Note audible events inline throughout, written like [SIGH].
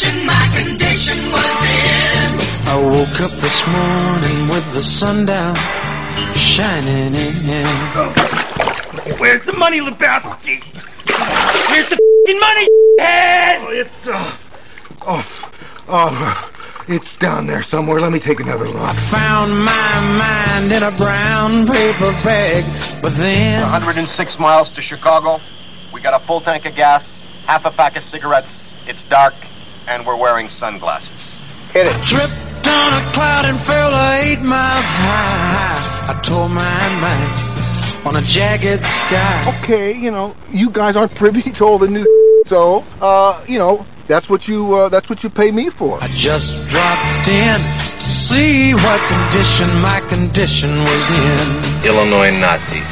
condition my condition was in. I woke up this morning with the sun down, shining in. Where's the money, Lebowski? Where's the fing money, head? Oh, it's, uh, oh, oh, it's down there somewhere. Let me take another look. Found my mind in a brown paper bag, but then 106 miles to Chicago. We got a full tank of gas, half a pack of cigarettes. It's dark, and we're wearing sunglasses. Hit it. tripped on a cloud and fell eight miles high. I tore my mind on a jagged sky. Okay, you know, you guys aren't privy to all the new [LAUGHS] so, uh, you know, that's what you, uh, that's what you pay me for. I just dropped in to see what condition my condition was in. Illinois Nazis.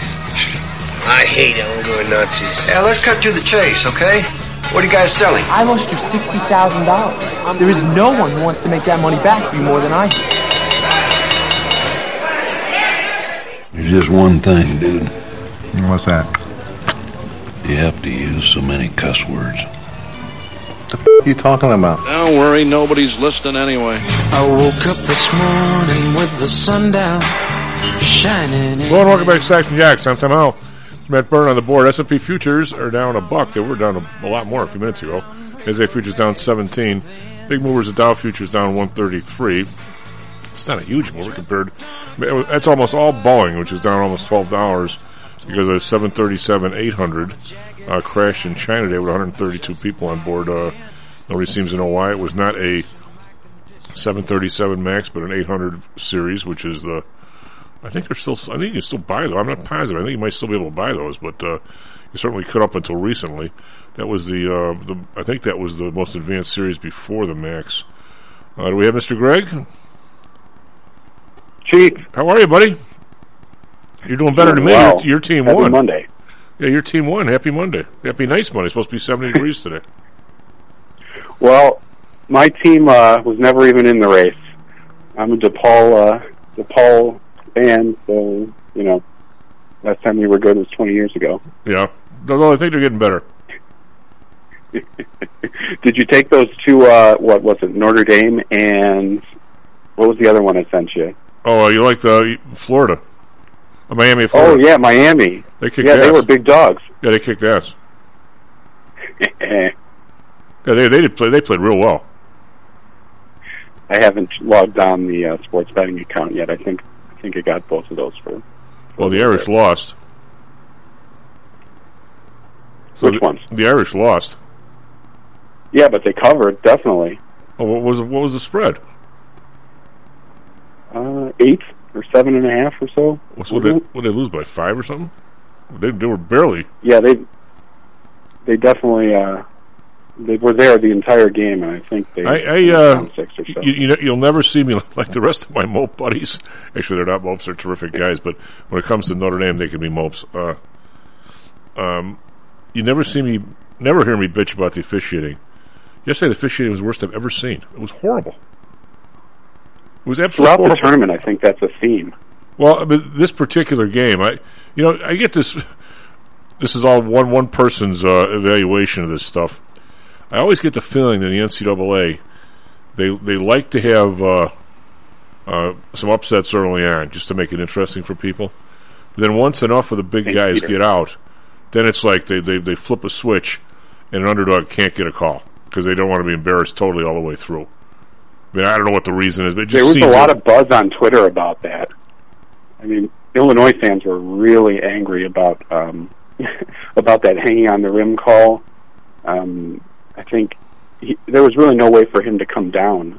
I hate Illinois Nazis. Yeah, let's cut to the chase, okay? What are you guys selling? I lost you sixty thousand dollars. There is no one who wants to make that money back for you more than I do. There's just one thing, dude. What's that? You have to use so many cuss words. What are you talking about? Don't worry, nobody's listening anyway. I woke up this morning with the sun down, shining in. Hello and welcome back to Stocks and Jocks. I'm Tom Howell. Matt Byrne on the board. S&P futures are down a buck. They were down a, a lot more a few minutes ago. NASDAQ futures down 17. Big movers, the Dow futures down 133. It's not a huge mover compared. That's almost all Boeing, which is down almost twelve dollars because of the 737 800 uh, crash in China today with 132 people on board. Uh, nobody seems to know why. It was not a 737 Max, but an 800 series, which is the. I think they're still. I think you can still buy them. I'm not positive. I think you might still be able to buy those, but uh, you certainly could up until recently. That was the, uh, the. I think that was the most advanced series before the Max. Uh, do we have Mr. Greg? Chief. How are you, buddy? You're doing better than me. Well, Your, your team happy won. Monday. Yeah, your team won. Happy Monday. Happy nice Monday. It's supposed to be 70 degrees today. Well, my team uh, was never even in the race. I'm a DePaul uh, DePaul fan, so you know, last time we were good was 20 years ago. Yeah. Although I think they're getting better. [LAUGHS] Did you take those two? Uh, what was it? Notre Dame and what was the other one I sent you? Oh, you like the Florida? Uh, Miami, Oh yeah, Miami. They kicked yeah, they were big dogs. Yeah, they kicked ass. [LAUGHS] Yeah, they they did play. They played real well. I haven't logged on the uh, sports betting account yet. I think I think I got both of those for. Well, the Irish lost. So Which ones? The Irish lost. Yeah, but they covered definitely. Oh, what was what was the spread? Uh, eight or seven and a half or so. What's what they what they lose by five or something? They they were barely. Yeah, they they definitely uh, they were there the entire game, and I think they I, I uh, six or so. you, you know, you'll never see me [LAUGHS] like the rest of my mope buddies. Actually, they're not mopes; they're terrific guys. But when it comes to Notre Dame, they can be mopes. Uh, um, you never see me, never hear me bitch about the officiating. Yesterday, the officiating was the worst I've ever seen. It was horrible. It was absolutely Throughout the tournament, I think that's a theme. Well, but this particular game, I, you know, I get this. This is all one one person's uh, evaluation of this stuff. I always get the feeling that the NCAA, they they like to have uh, uh, some upsets early on, just to make it interesting for people. But then once enough of the big guys get out, then it's like they, they they flip a switch, and an underdog can't get a call because they don't want to be embarrassed totally all the way through. I mean, I don't know what the reason is, but There was a lot that- of buzz on Twitter about that. I mean, Illinois fans were really angry about um, [LAUGHS] about that hanging on the rim call. Um, I think he, there was really no way for him to come down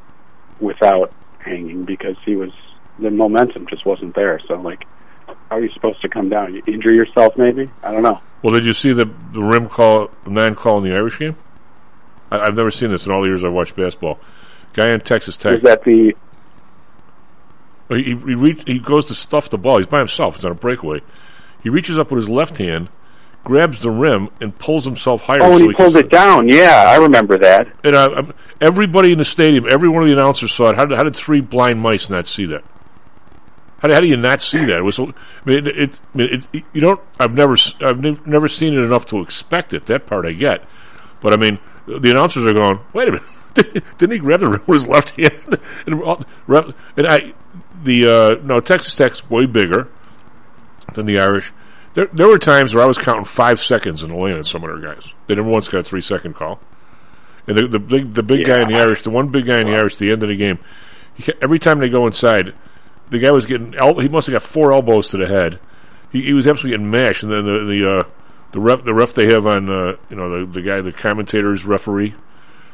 without hanging because he was the momentum just wasn't there. So, like, how are you supposed to come down? You injure yourself, maybe? I don't know. Well, did you see the the rim call, nine call in the Irish game? I, I've never seen this in all the years I've watched basketball. Guy in Texas Tech. Was that the He he, reach, he goes to stuff the ball. He's by himself. It's on a breakaway. He reaches up with his left hand, grabs the rim, and pulls himself higher. Oh, so and he pulls it down. Yeah, I remember that. And uh, um, everybody in the stadium, every one of the announcers saw it. How did, how did three blind mice not see that? How, do- how do you not see that? It was, I mean, it, it, I it, you don't. I've never, I've nev- never seen it enough to expect it. That part I get, but I mean, the announcers are going. Wait a minute. [LAUGHS] Didn't he grab the rim with his left hand? [LAUGHS] and, and I, the uh, no Texas Tech's way bigger than the Irish. There, there were times where I was counting five seconds in the lane on some of their guys. They never once got a three second call. And the, the big the big guy in the Irish, the one big guy in the Irish, at the end of the game, he, every time they go inside, the guy was getting el- he must have got four elbows to the head. He, he was absolutely getting mashed, and then the the uh, the ref the ref they have on uh, you know the the guy the commentator's referee.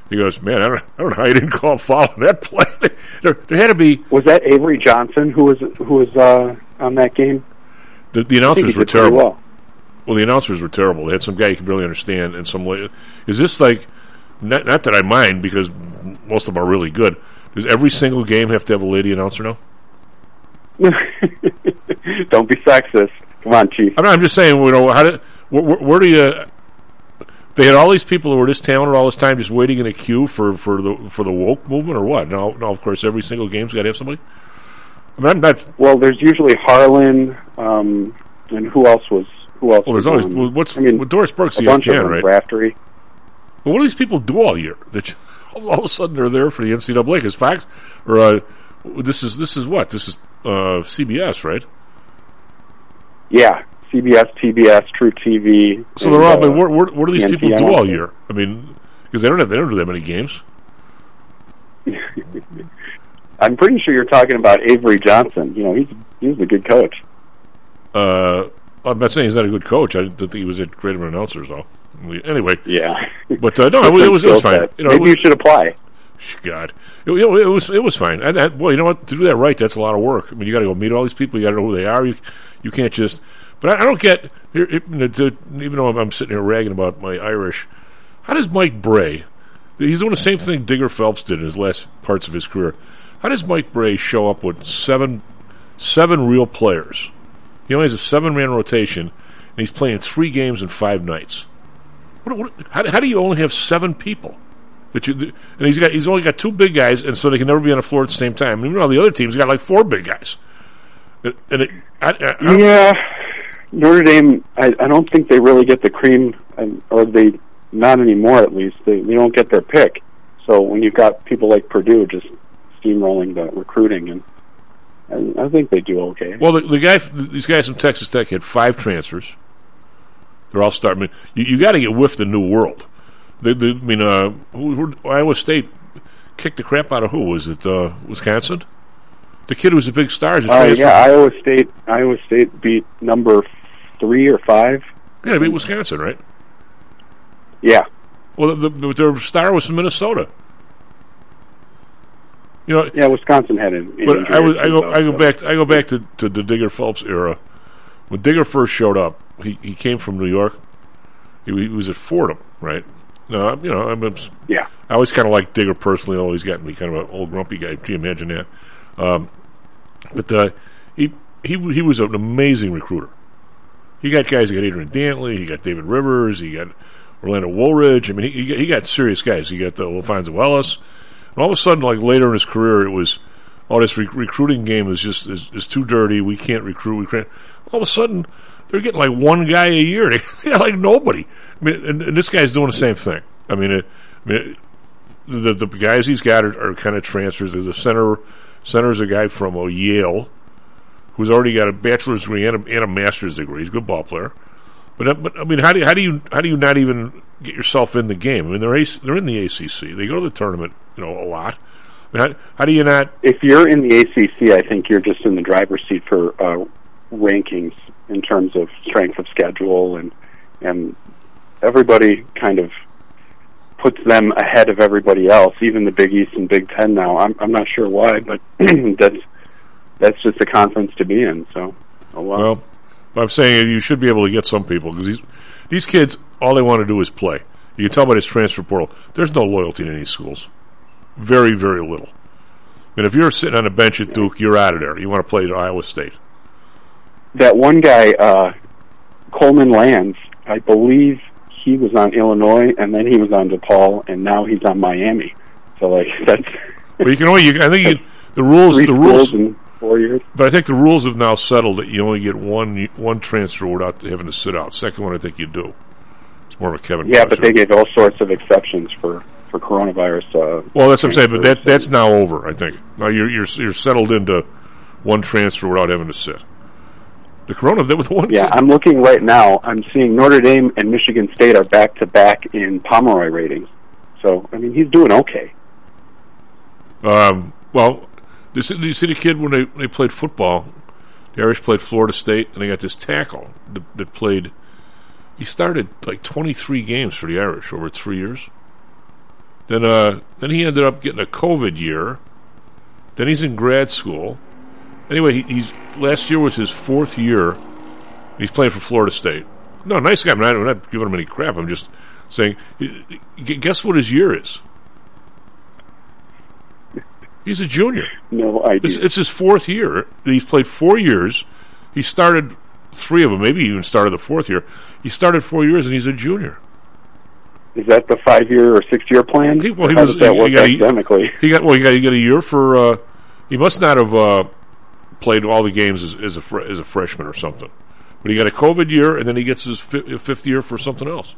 He goes, man, I don't, I don't know how you didn't call a foul on that play. [LAUGHS] there, there had to be Was that Avery Johnson who was who was uh, on that game? The, the announcers were terrible. well. Well, the announcers were terrible. They had some guy you could barely understand, and some. Is this like? Not, not that I mind because most of them are really good. Does every single game have to have a lady announcer now? [LAUGHS] Don't be sexist. Come on, Chief. I'm, I'm just saying. You know, how do where, where, where do you? They had all these people who were this talented all this time, just waiting in a queue for, for the for the woke movement, or what? Now, no. Of course, every single game's got to have somebody. I'm. Well, there's usually Harlan, um, and who else was who else? Well, there's was always well, what's I mean, well, Doris Burke's a bunch of them, right? Raftery. But what do these people do all year? That you- [LAUGHS] all of a sudden they're there for the NCAA because Fox or uh, this is this is what this is uh, CBS, right? Yeah, CBS, TBS, truTV. So and, they're all. uh, but what, what, what do these the people do all year? I mean, because they don't have they don't do that many games. [LAUGHS] I'm pretty sure you're talking about Avery Johnson. You know, he's he's a good coach. Uh, I'm not saying he's not a good coach. I didn't think he was a great of an announcer, though. Anyway, Yeah, but uh, no, it [LAUGHS] was, it was it was fine. You know, Maybe you should apply. God, it, it was it was fine. And, and, well, you know what? To do that right, that's a lot of work. I mean, you got to go meet all these people. You got to know who they are. You you can't just. But I, I don't get here. It, you know, even though I'm, I'm sitting here ragging about my Irish, how does Mike Brey? He's doing the same thing Digger Phelps did in his last parts of his career. How does Mike Brey show up with seven seven real players? He only has a seven man rotation, and he's playing three games in five nights. What, what, how, how do you only have seven people? That you and he's got he's only got two big guys, and so they can never be on the floor at the same time. Meanwhile, the other team's got like four big guys. And I, I Yeah, Notre Dame. I, I don't think they really get the cream, or they not anymore. At least they they don't get their pick. So when you've got people like Purdue just steamrolling the recruiting, and, and I think they do okay. Well, the, the guy, these guys from Texas Tech had five transfers. They're all starting. I mean, you, you got to get with the new world. They, they, I mean, uh, who, who, Iowa State kicked the crap out of who? Was it uh, Wisconsin? The kid who was a big star. is a Oh yeah, Iowa State. Iowa State beat number three or five. yeah, they beat Wisconsin, right? Yeah, Well, the, the, their star was from Minnesota. You know, yeah. Wisconsin had an. an But I, was, I go I go so. back I go back to, to the Digger Phelps era. When Digger first showed up, he, he came from New York. He, he was at Fordham, right? No, I'm- you know, I'm, I'm Yeah, I always kind of like Digger personally. He's got me kind of an old grumpy guy. Can you imagine that? Um, but uh, he he he was an amazing recruiter. He got guys. He got Adrian Dantley. He got David Rivers. He got Orlando Woolridge. I mean, he he got, serious guys. He got the LaPhonso Ellis. And all of a sudden, like later in his career, it was, oh, this re- recruiting game is just is, is too dirty. We can't recruit. We can't. All of a sudden, they're getting like one guy a year. [LAUGHS] They like nobody. I mean, and, and this guy's doing the same thing. I mean, it, I mean, it, the the guys he's got are, are kind of transfers. There's a center. Center's a guy from uh, Yale, who's already got a bachelor's degree and a, and a master's degree. He's a good ball player. But, uh, but I mean, how do you, how do you how do you not even get yourself in the game? I mean, they're AC, they're in the ACC. They go to the tournament, you know, a lot. I mean, how, how do you not? if you're in the ACC, I think you're just in the driver's seat for uh, rankings in terms of strength of schedule and and everybody kind of puts them ahead of everybody else, even the Big East and Big Ten now. I'm I'm not sure why, but [CLEARS THROAT] that's that's just a conference to be in. So, oh well. Well, I'm saying you should be able to get some people because these these kids all they want to do is play. You can tell by this transfer portal. There's no loyalty in any schools. Very, very little. And if you're sitting on a bench at Duke, you're out of there. You want to play at Iowa State. that one guy, uh, Coleman Lands, I believe he was on Illinois, and then he was on DePaul, and now he's on Miami. So like [LAUGHS] that's But you can only. You, I think you, the rules. The rules. in four years. But I think the rules have now settled that you only get one one transfer without having to sit out. Second one, I think you do. It's more of a Kevin. Yeah, but they gave all sorts of exceptions for for coronavirus. Uh, Well, that's what I'm saying, but that that's now over. I think now you're you're you're settled into one transfer without having to sit. The Corona, that was one. Yeah, I'm looking right now. I'm seeing Notre Dame and Michigan State are back to back in Pomeroy ratings. So I mean, he's doing okay. Um, well, do you, see, the kid when they when they played football? The Irish played Florida State, and they got this tackle that, that played. He started like 23 games for the Irish over three years. Then, uh, then he ended up getting a COVID year. Then he's in grad school. Anyway, he, he's last year was his fourth year. He's playing for Florida State. No, nice guy. I'm not, I'm not giving him any crap. I'm just saying. Guess what his year is? He's a junior. No It's, idea. it's his fourth year. He's played four years. He started three of them, maybe even started the fourth year. He started four years, and he's a junior. Is that the five year or six year plan? He, well, he How was. does that he, work he got a, academically? he got well. He got he got a year for. Uh, he must not have uh, played all the games as, as a fr- as a freshman or something. But he got a COVID year, and then he gets his fi- fifth year for something else.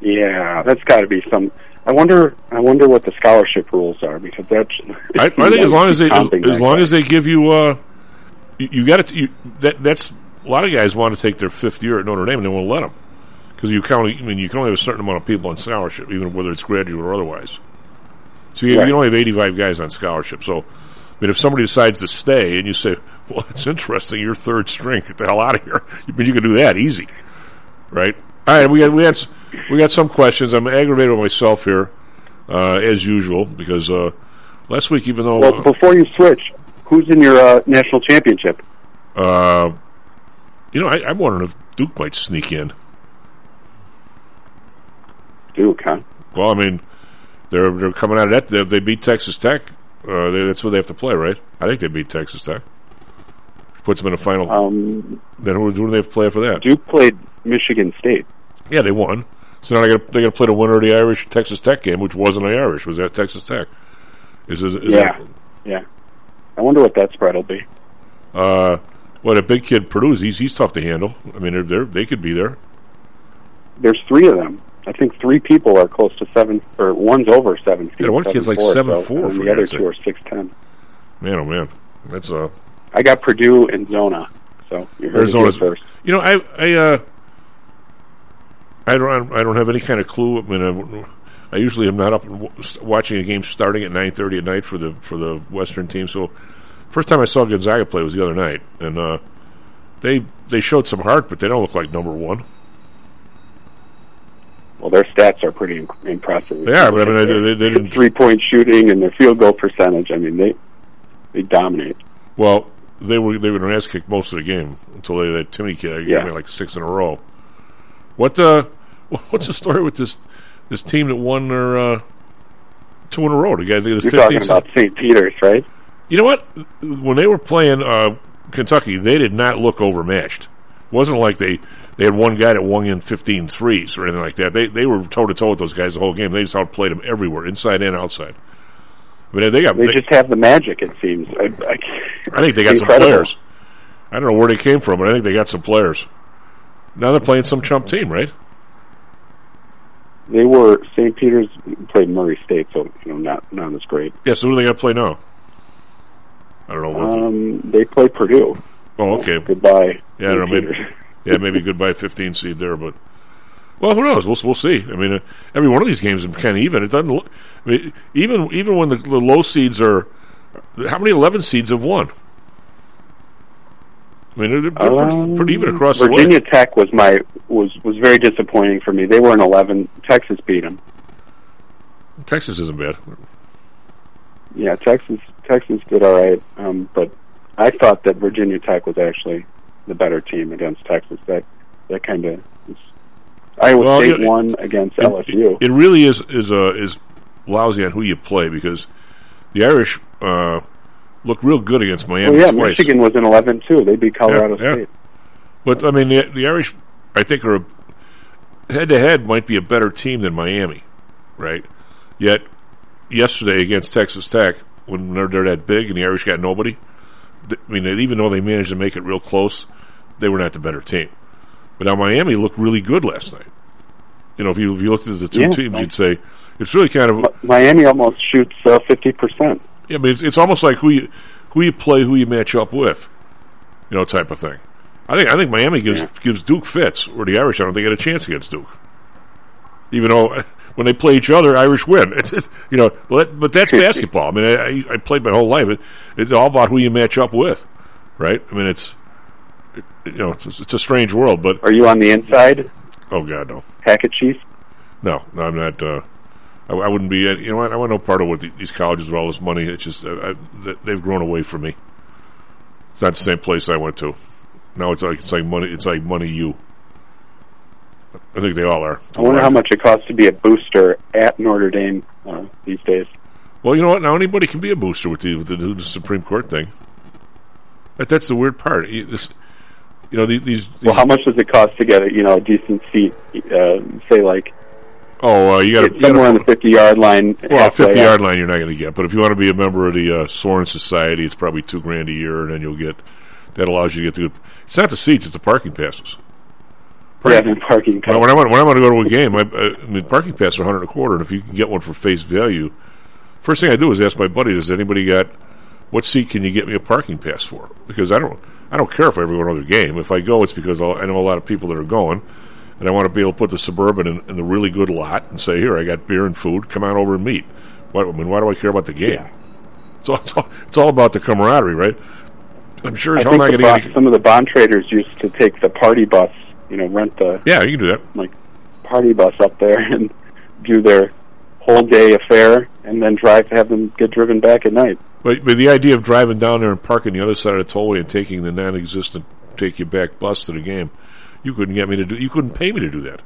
Yeah, that's got to be some. I wonder. I wonder what the scholarship rules are because that's. I, I think as long as they as, as long as they give you, uh, you, you got to you, that that's a lot of guys want to take their fifth year at Notre Dame and they won't let them because you can only I mean you can only have a certain amount of people on scholarship, even whether it's graduate or otherwise. So you, Right. you only have eighty five guys on scholarship. So, I mean, if somebody decides to stay and you say, "Well, it's interesting, you're third string, get the hell out of here," I mean, you can do that easy, right? All right, we got we had we got some questions. I'm aggravated with myself here, uh, as usual, because uh, last week, even though Well, before you switch, who's in your uh, national championship? Uh, you know, I, I'm wondering if Duke might sneak in. Duke, huh? Well, I mean, they're they're coming out of that. They, they beat Texas Tech. Uh, they, that's what they have to play, right? I think they beat Texas Tech. Puts them in a final. Um, then who, who do they have to play for that? Duke played Michigan State. Yeah, they won. So now they got they got to play the winner of the Irish Texas Tech game, which wasn't the Irish. Was that Texas Tech? Is, is, is yeah, that- yeah. I wonder what that spread will be. uh, what a big kid Purdue's. He's he's tough to handle. I mean, they're, they're they could be there. There's three of them. I think three people are close to seven, or one's over seven feet. Yeah, one kid's like 7'4", 7'4", so, and for the other two are six ten. Man, oh man, that's uh. I got Purdue and Zona, so you heard it Arizona's first. You know, I I uh, I don't I don't have any kind of clue. I mean, I, I usually am not up w- watching a game starting at nine thirty at night for the for the Western team. So, first time I saw Gonzaga play was the other night, and uh, they they showed some heart, but they don't look like number one. Well, their stats are pretty impressive. They are, but I mean, they, they, they didn't. three point shooting and their field goal percentage. I mean, they they dominate. Well, they were they were an ass kick most of the game until they that Timme kid Yeah. gave me like six in a row. What uh, [LAUGHS] what's the story with this this team that won their uh, two in a row? The guy, the You're 15th talking about St. Peter's, right? You know what? When they were playing uh, Kentucky, they did not look overmatched. It wasn't like they, they had one guy that won in 15 threes or anything like that. They they were toe to toe with those guys the whole game. They just outplayed them everywhere, inside and outside. I mean, they got. They They, just have the magic. It seems. I, I, I think they got some incredible. players. I don't know where they came from, but I think they got some players. Now they're playing some chump team, right? They were St. Peter's played Murray State, so you know not not as great. Yeah. So who do they got to play now? I don't know. What Um, they play Purdue. oh, okay. Goodbye. Yeah, I don't know. Maybe, [LAUGHS] yeah, maybe goodbye 15 seed there, but well, who knows? We'll we'll see. I mean, uh, every one of these games is kind of even. It doesn't. Look, I mean, even even when the, the low seeds are, how many 11 seeds have won? I mean, they're, they're pretty, Um, pretty even across Virginia. Tech was my was was very disappointing for me. They were an eleven. Texas beat them. Texas isn't bad. Yeah, Texas Texas did all right, um, but I thought that Virginia Tech was actually the better team against Texas. That that kind of Iowa Well, State know, won against It- LSU. It, it really is is uh, is lousy on who you play because the Irish uh, look real good against Miami well, yeah, twice. Michigan was in eleven too. They beat Colorado Yeah, yeah. State. But I mean, the, the Irish, I think, are head to head might be a better team than Miami, right? Yet yesterday against Texas Tech, when they're, they're that big and the Irish got nobody, th- I mean, even though they managed to make it real close, they were not the better team. But now Miami looked really good last night. You know, if you if you looked at the two Yeah, teams, you'd say it's really kind of Miami almost shoots uh, fifty percent. Yeah. I mean, it's, it's almost like who you who you play, who you match up with, you know, type of thing. I think I think Miami gives gives Duke fits, or the Irish. I don't think get a chance against Duke, even though [LAUGHS] when they play each other, Irish win. [LAUGHS] It's, it's, you know, but, but that's [LAUGHS] basketball. I mean, I, I played my whole life. It, it's all about who you match up with, right? I mean, it's it, you know, it's, it's a strange world. But Are you on the inside, oh god, no, Hackett Chief? no, no, I'm not. Uh, I, I wouldn't be. You know what? I want no part of what the, these colleges with all this money. It's just I, they've grown away from me. It's not the same place I went to. Now it's like it's like money. It's like money. You. I think they all are. I wonder how much it costs to be a booster at Notre Dame uh, these days. Well, you know what? Now anybody can be a booster with the with the, the Supreme Court thing. But that's the weird part. You, this, you know, these. these Well, how much does it cost to get a you know a decent seat? Uh, say like oh, uh, you got somewhere on the fifty yard line. Well, fifty yard line you're not going to get, but if you want to be a member of the uh, Sorin Society, it's probably two grand a year, and then you'll get that allows you to get the. It's not the seats; it's the parking passes. Yeah, the parking. When, when I want when I want to go to a game, I, I, I mean, parking passes are hundred and a quarter, and if you can get one for face value, first thing I do is ask my buddy, "Does anybody got what seat can you get me a parking pass for?" Because I don't I don't care if I ever go to another game. If I go, it's because I'll, I know a lot of people that are going, and I want to be able to put the suburban in, in the really good lot and say, "Here, I got beer and food. Come on over and meet." Why, I mean, why do I care about the game? So it's all, it's all about the camaraderie, right? I'm sure I think not the going bo- get. some of the bond traders used to take the party bus. You know, rent the Yeah, you can do that. like party bus up there [LAUGHS] and do their whole day affair, and then drive to have them get driven back at night. But, but the idea of driving down there and parking the other side of the tollway and taking the non-existent take you back bus to the game, you couldn't get me to do. You couldn't pay me to do that.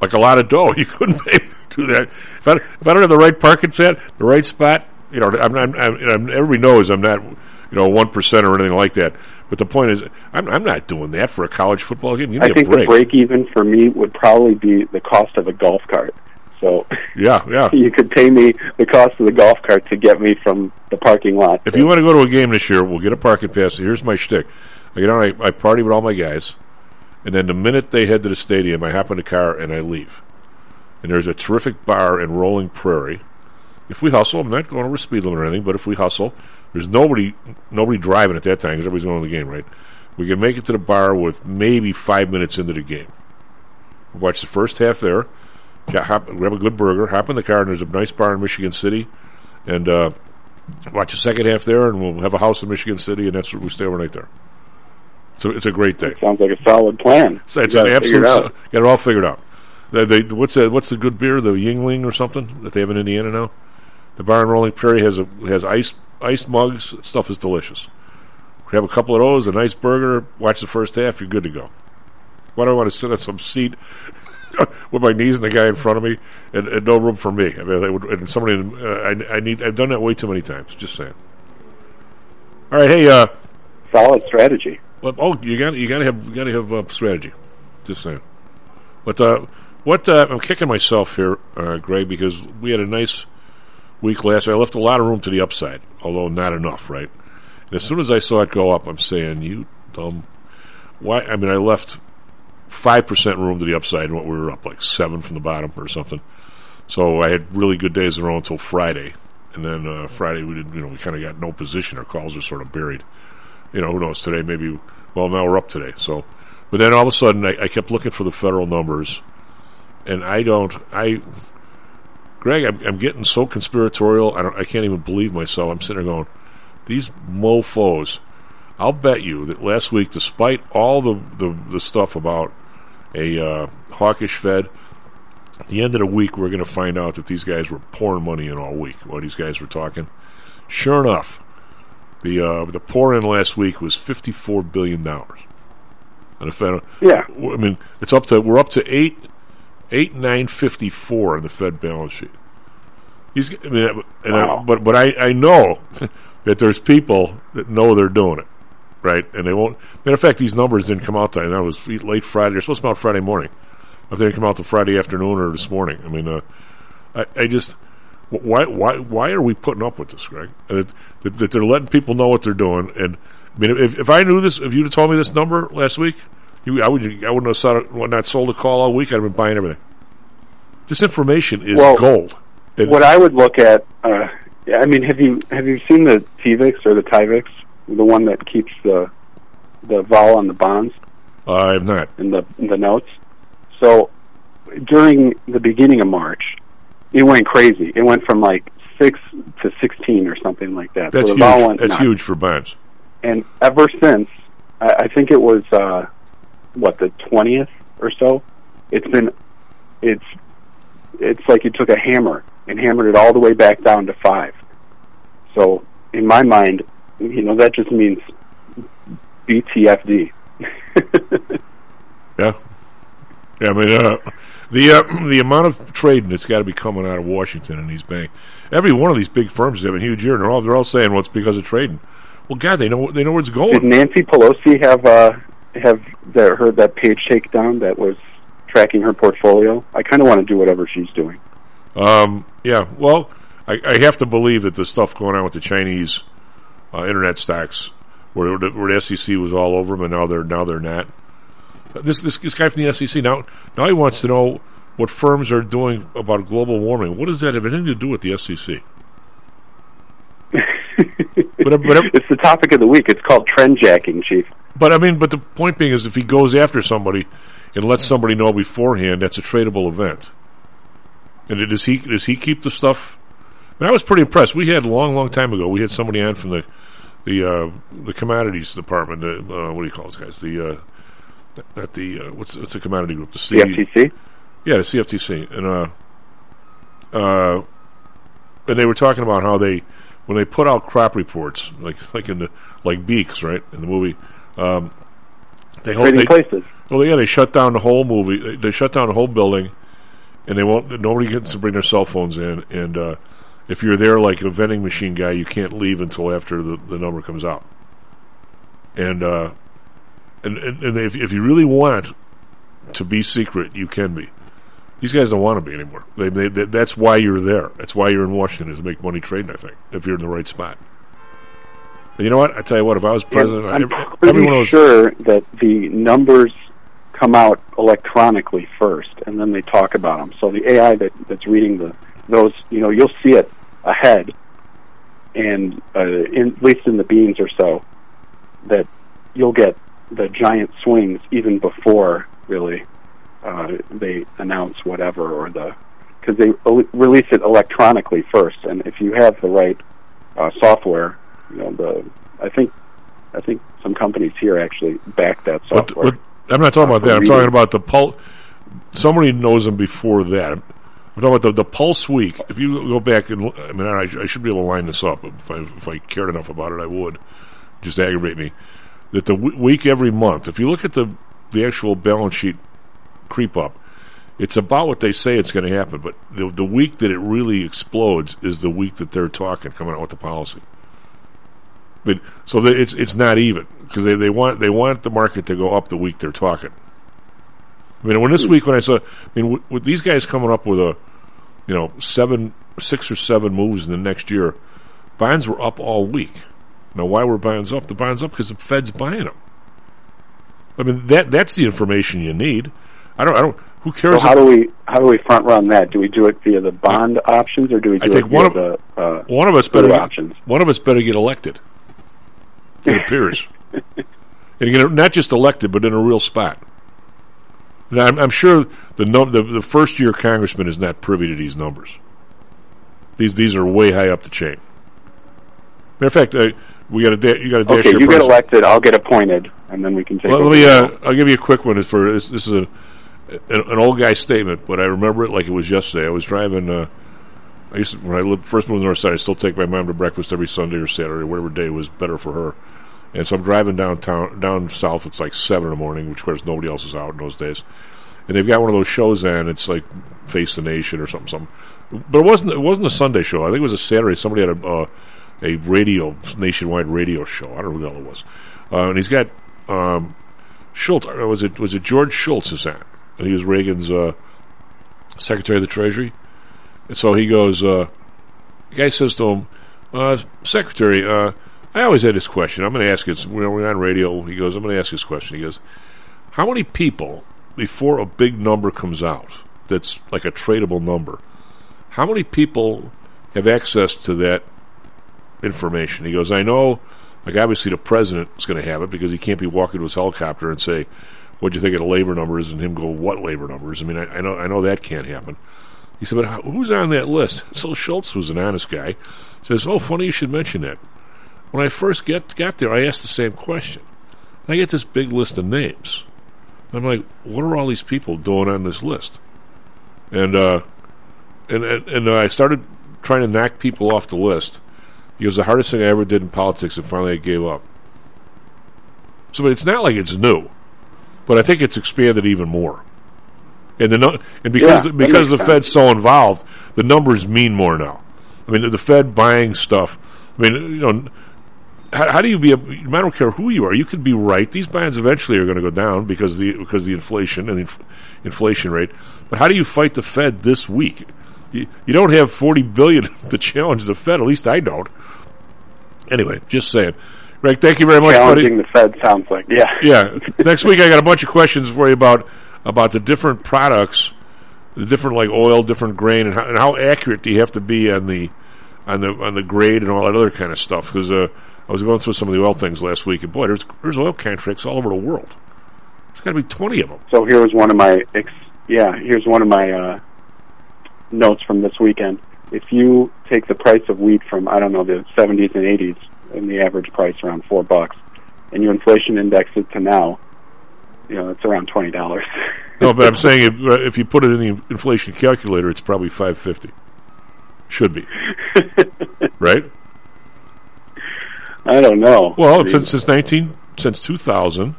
Like a lot of dough, [LAUGHS] you couldn't pay me to do that. If I if I don't have the right parking spot, the right spot, you know, I'm, I'm, I'm, everybody knows I'm not, you know, one percent or anything like that. But the point is, I'm, I'm not doing that for a college football game. Give me I a think break. the break even for me would probably be the cost of a golf cart. So [LAUGHS] Yeah, yeah. [LAUGHS] you could pay me the cost of the golf cart to get me from the parking lot. If you want to go to a game this year, we'll get a parking pass. Here's my shtick. I get on, I, I party with all my guys, and then the minute they head to the stadium, I hop in the car and I leave. And there's a terrific bar in Rolling Prairie. If we hustle, I'm not going over speed limit or anything, but if we hustle, there's nobody nobody driving at that time because everybody's going to the game, right? We can make it to the bar with maybe five minutes into the game. We'll watch the first half there. Hop, grab a good burger, hop in the car, and there's a nice bar in Michigan City, and uh, watch the second half there, and we'll have a house in Michigan City, and that's where we stay overnight there. So it's a great day. Sounds like a solid plan. So it's an absolute. it. Got it all figured out. They, they, what's that? What's the good beer? The Yuengling or something that they have in Indiana now. The bar in Rolling Prairie has a has ice iced mugs. Stuff is delicious. Grab a couple of those, a nice burger. Watch the first half. You're good to go. Why do I want to sit on some seat [LAUGHS] with my knees and the guy in front of me and, and no room for me? I mean, would, and somebody. Uh, I, I need. I've done that way too many times. Just saying. All right, hey. uh Solid strategy. Well, oh, you got you got to have got to have uh, strategy. Just saying. But uh, what uh, I'm kicking myself here, uh, Greg, because we had a nice week last. I left a lot of room to the upside, although not enough, right? And as soon as I saw it go up, I'm saying, "You dumb." Why? I mean, I left five percent room to the upside, and what we were up like seven from the bottom or something. So I had really good days in a row until Friday, and then uh, Friday we did. You know, we kind of got no position. Our calls were sort of buried. You know, who knows? Today maybe. Well, now we're up today. So, but then all of a sudden, I, I kept looking for the federal numbers, and I don't. I, Greg, I'm, I'm getting so conspiratorial. I don't. I can't even believe myself. I'm sitting there going, these mofo's. I'll bet you that last week, despite all the the, the stuff about a uh, hawkish Fed, the end of the week, we're going to find out that these guys were pouring money in all week while these guys were talking. Sure enough, the uh, the pour in last week was fifty four billion dollars. And the Fed, Yeah. I mean, it's up to we're up to eight eight nine fifty four on the Fed balance sheet. He's, I mean, and I, Wow. but but I I know [LAUGHS] that there's people that know they're doing it, right? And they won't. Matter of fact, these numbers didn't come out. And that was late Friday. They're supposed to come out Friday morning. If they didn't come out till Friday afternoon or this morning, I mean, uh, I, I just why why why are we putting up with this, Greg? And it, that, that they're letting people know what they're doing. And I mean, if, if I knew this, if you'd have told me this number last week, You, I would, I wouldn't have sold, not sold a call all week. I'd have been buying everything. This information is Well, gold. And- What I would look at, uh, I mean, have you have you seen the TVIX or the TYVIX, the one that keeps the the vol on the bonds I have not. In the the notes? So during the beginning of March, it went crazy. It went from like six to sixteen or something like that. That's so huge. That's huge for bonds. And ever since, I, I think it was uh, what the twentieth or so. It's been, it's, it's like you took a hammer and hammered it all the way back down to five. So in my mind, you know that just means BTFD. [LAUGHS] Yeah. Yeah, I mean, uh, the uh, [CLEARS THROAT] the amount of trading that's got to be coming out of Washington in these banks. Every one of these big firms have a huge year, and they're all they're all saying, "Well, it's because of trading." Well, God, they know they know where it's going. Did. Nancy Pelosi have uh, have that, heard that page takedown that was tracking her portfolio? I kind of want to do whatever she's doing. Um, yeah, well, I, I have to believe that the stuff going on with the Chinese uh, internet stocks, where the, where the SEC was all over them, and now they're now they're not. Uh, This this, this guy from the SEC now now he wants to know what firms are doing about global warming. What does that have anything to do with the SEC? [LAUGHS] but, but, it's the topic of the week. It's called trend jacking, Chief. But I mean, but the point being is, if he goes after somebody and lets somebody know beforehand, that's a tradable event. And does he does he keep the stuff? I, mean, I was pretty impressed. We had a long, long time ago. We had somebody on from the the uh, the commodities department. The, uh, what do you call those guys? The uh, at the uh, what's what's the commodity group? The C- CFTC? Yeah, the CFTC, and uh, uh, and they were talking about how they when they put out crop reports, like like in the like Beeks, right in the movie, um, they hold they, places. Well, yeah, they shut down the whole movie. They, they shut down the whole building, and they won't. Nobody gets to bring their cell phones in, and uh, if you're there like a vending machine guy, you can't leave until after the, the number comes out. And uh, and and, and if if you really want to be secret, you can be. These guys don't want to be anymore. They, they, they, that's why you're there. That's why you're in Washington is to make money trading. I think if you're in the right spot. And you know what? I tell you what. If I was president, I'm every, pretty one sure that the numbers come out electronically first, and then they talk about them. So the AI that, that's reading the those, you know, you'll see it ahead, and uh, in, at least in the beans or so, that you'll get the giant swings even before really uh, they announce whatever or the because they el- release it electronically first, and if you have the right uh, software, you know the I think I think some companies here actually back that software. but I'm not talking uh, about that. I'm talking about the pulse. Somebody knows them before that. I'm talking about the, the Pulse Week. If you go back and, I mean, I, I should be able to line this up. If I, if I cared enough about it, I would. Just aggravate me. That the w- week every month, if you look at the, the actual balance sheet creep up, it's about what they say it's going to happen. But the, the week that it really explodes is the week that they're talking, coming out with the policy. But so it's it's not even because they, they want they want the market to go up the week they're talking. I mean, when this week when I saw, I mean, with these guys coming up with a, you know, seven, six or seven moves in the next year, bonds were up all week. Now, why were bonds up? The bonds up because the Fed's buying them. I mean, that that's the information you need. I don't. I don't. Who So cares? how if- do we how do we front run that? Do we do it via the bond options or do we do I think it one via of the uh, one of us better options? one of us better get elected. [LAUGHS] It appears, and get not just elected, but in a real spot. Now, I'm, I'm sure the, num- the the first year congressman is not privy to these numbers. These these are way high up the chain. Matter of fact, uh, we got a da- you got a dash Okay, you get elected, I'll get appointed, and then we can take. Let, let me. Uh. I'll give you a quick one. For this, this is a an, an old guy statement, but I remember it like it was yesterday. I was driving. Uh, I used to, when I lived first moved to the north side. I still take my mom to breakfast every Sunday or Saturday, whatever day was better for her. And so I'm driving downtown, down south. It's like seven in the morning, which of course nobody else is out in those days. And they've got one of those shows on. It's like Face the Nation or something, something. But it wasn't. It wasn't a Sunday show. I think it was a Saturday. Somebody had a uh, a radio nationwide radio show. I don't know who the hell it was. Uh, and he's got um, Shultz. uh, Was it was it George Shultz is that? And he was Reagan's uh, Secretary of the Treasury. And so he goes. Uh, the guy says to him, uh, "Secretary, uh, I always had this question. I'm going to ask it. We're on radio." He goes, "I'm going to ask this question." He goes, How many people before a big number comes out that's like a tradable number? How many people have access to that information? He goes, I know, like obviously the president is going to have it because he can't be walking to his helicopter and say, "What'd you think of the labor numbers?" and him go, "What labor numbers?" I mean, I, I know, I know that can't happen. He said, "But who's on that list?" So Shultz, was an honest guy, says, "Oh, funny you should mention that." When I first get got there, I asked the same question. And I get this big list of names. I'm like, what are all these people doing on this list? And uh, and and, and I started trying to knock people off the list. It was the hardest thing I ever did in politics, and finally I gave up. So, but it's not like it's new, but I think it's expanded even more. And the and because Yeah, the, because the Fed's so involved, the numbers mean more now. I mean, the Fed buying stuff. I mean, you know, how, how do you be? A, I don't care who you are. You could be right. These bonds eventually are going to go down because the because the inflation and the inf- inflation rate. But how do you fight the Fed this week? You, you don't have forty billion [LAUGHS] to challenge the Fed. At least I don't. Anyway, just saying. Greg, thank you very much, buddy. Challenging the Fed sounds like yeah. [LAUGHS] Yeah. Next week I got a bunch of questions for you about about the different products, the different like oil, different grain, and how, and how accurate do you have to be on the on the on the grade and all that other kind of stuff. Because uh, I was going through some of the oil things last week, and boy, there's there's oil contracts all over the world. There's got to be twenty of them. So here's one of my ex- yeah, here's one of my uh, notes from this weekend. If you take the price of wheat from I don't know the 70s and 80s, and the average price around four bucks, and you inflation index it to now, you know it's around twenty dollars. No, but I'm saying if, uh, if you put it in the inflation calculator, it's probably five fifty. Should be [LAUGHS] right. I don't know. Well, since since nineteen since two thousand,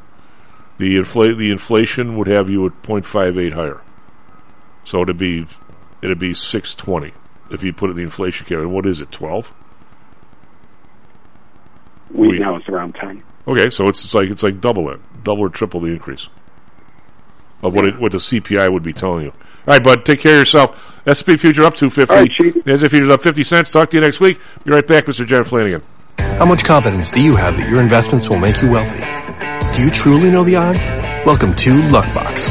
the infl- the inflation would have you at 0.58 higher. So it'd be it'd be six twenty if you put it in the inflation calculator. What is it? Twelve. wheat wheat. now it's around ten. Okay, so it's, it's like it's like double it, double or triple the increase of what it, what the CPI would be telling you. All right, bud, take care of yourself. SP future up two fifty. All right, Chief. SP futures up fifty cents. Talk to you next week. Be right back, Mr. Jen Flanagan. How much confidence do you have that your investments will make you wealthy? Do you truly know the odds? Welcome to Luckbox,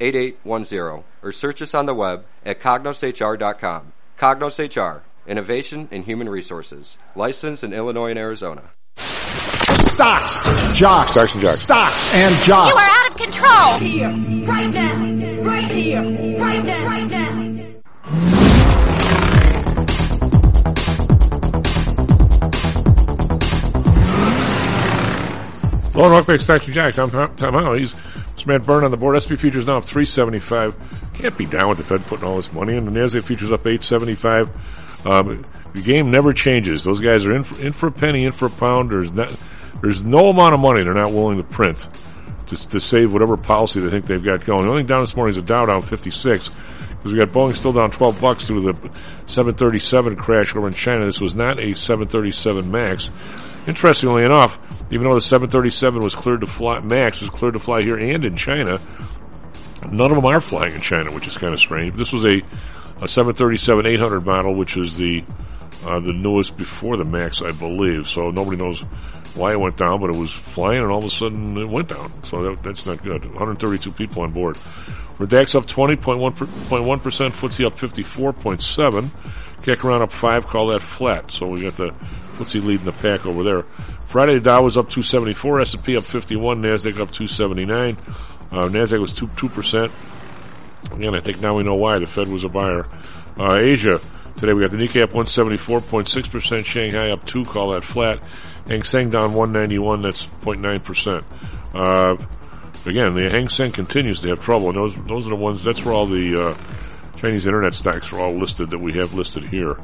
8810 or search us on the web at cognoshr.com. Cognos HR, Innovation in Human Resources, licensed in Illinois and Arizona. Stocks, jocks, Stocks and jocks. stocks and jocks. You are out of control. Here, right now, right here, right now, right now. Well, Rockback Stocks and Jocks. I'm Tom Tom Howell. Matt Byrne on the board. SP futures now up 375. Can't be down with the Fed putting all this money in. The Nasdaq futures up 875. Um, the game never changes. Those guys are in for, in for a penny, in for a pound. There's not, there's no amount of money they're not willing to print to, to save whatever policy they think they've got going. The only down this morning is a Dow down 56 because we got Boeing still down 12 bucks due to the 737 crash over in China. This was not a 737 Max. Interestingly enough, even though the 737 was cleared to fly, Max was cleared to fly here and in China, none of them are flying in China, which is kind of strange. This was a, a 737 800 model, which is the uh, the newest before the Max, I believe. So nobody knows why it went down, but it was flying, and all of a sudden it went down. So that, that's not good. 132 people on board. Redac's up 20.1 percent. FTSE up 54.7. Kekaran up five. Call that flat. So we got the FTSE leading the pack over there. Friday the Dow was up 274. S&P up 51. Nasdaq up 279. Uh, Nasdaq was two percent. Again, I think now we know why the Fed was a buyer. Uh, Asia today we got the Nikkei up 174.6 percent. Shanghai up two. Call that flat. Hang Seng down 191. That's 0.9 percent. Uh, again, the Hang Seng continues to have trouble, and those those are the ones. That's where all the uh, Chinese internet stocks are all listed that we have listed here.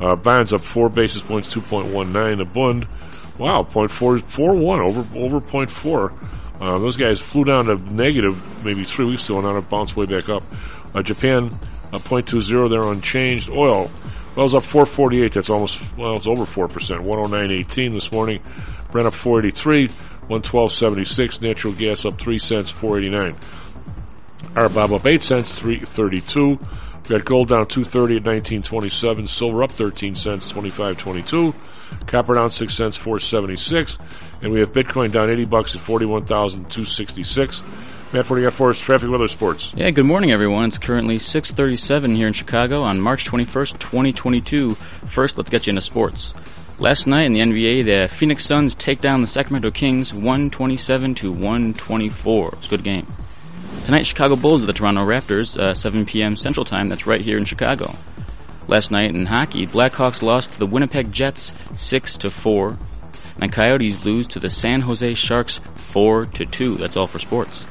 Uh, bonds up four basis points, 2.19. A Bund, wow, 0.441 over over 0.4. Uh, those guys flew down to negative maybe three weeks ago and now have bounced way back up. Uh, Japan, uh, 0.20, they're unchanged. Oil, well, it's up 448. That's almost, well, it's over 4%. 109.18 this morning. Brent up 483. 112.76. Natural gas up 3 cents, 489. RBOB up 8 cents, 332. We got gold down 230 at 1927. Silver up 13 cents, 2522. Copper down 6 cents, 476. And we have Bitcoin down 80 bucks at 41,266. Matt, what do you got for us? Traffic, weather, sports. Yeah, good morning, everyone. It's currently 6:37 here in Chicago on March 21st, 2022. First, let's get you into sports. Last night in the NBA, the Phoenix Suns take down the Sacramento Kings 127 to 124. It's a good game. Tonight, Chicago Bulls at the Toronto Raptors, uh, 7 p.m. Central Time. That's right here in Chicago. Last night in hockey, Blackhawks lost to the Winnipeg Jets 6 to 4. And Coyotes lose to the San Jose Sharks 4 to 2. That's all for sports.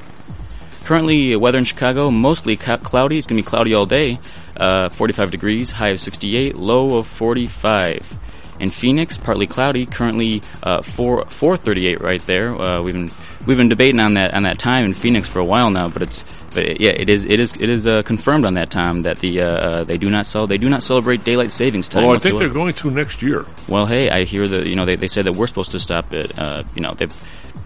Currently, uh, weather in Chicago mostly cloudy. It's going to be cloudy all day. Uh, 45 degrees, high of 68, low of 45. In Phoenix, partly cloudy. Currently, uh, 4 438 right there. Uh, we've been we've been debating on that on that time in Phoenix for a while now, but it's but yeah, it is it is it is uh, confirmed on that time that the uh, uh, they do not sell they do not celebrate daylight savings time. Oh, I think they're going to next year. Well, hey, I hear that you know they, they said that we're supposed to stop it. Uh, you know, they're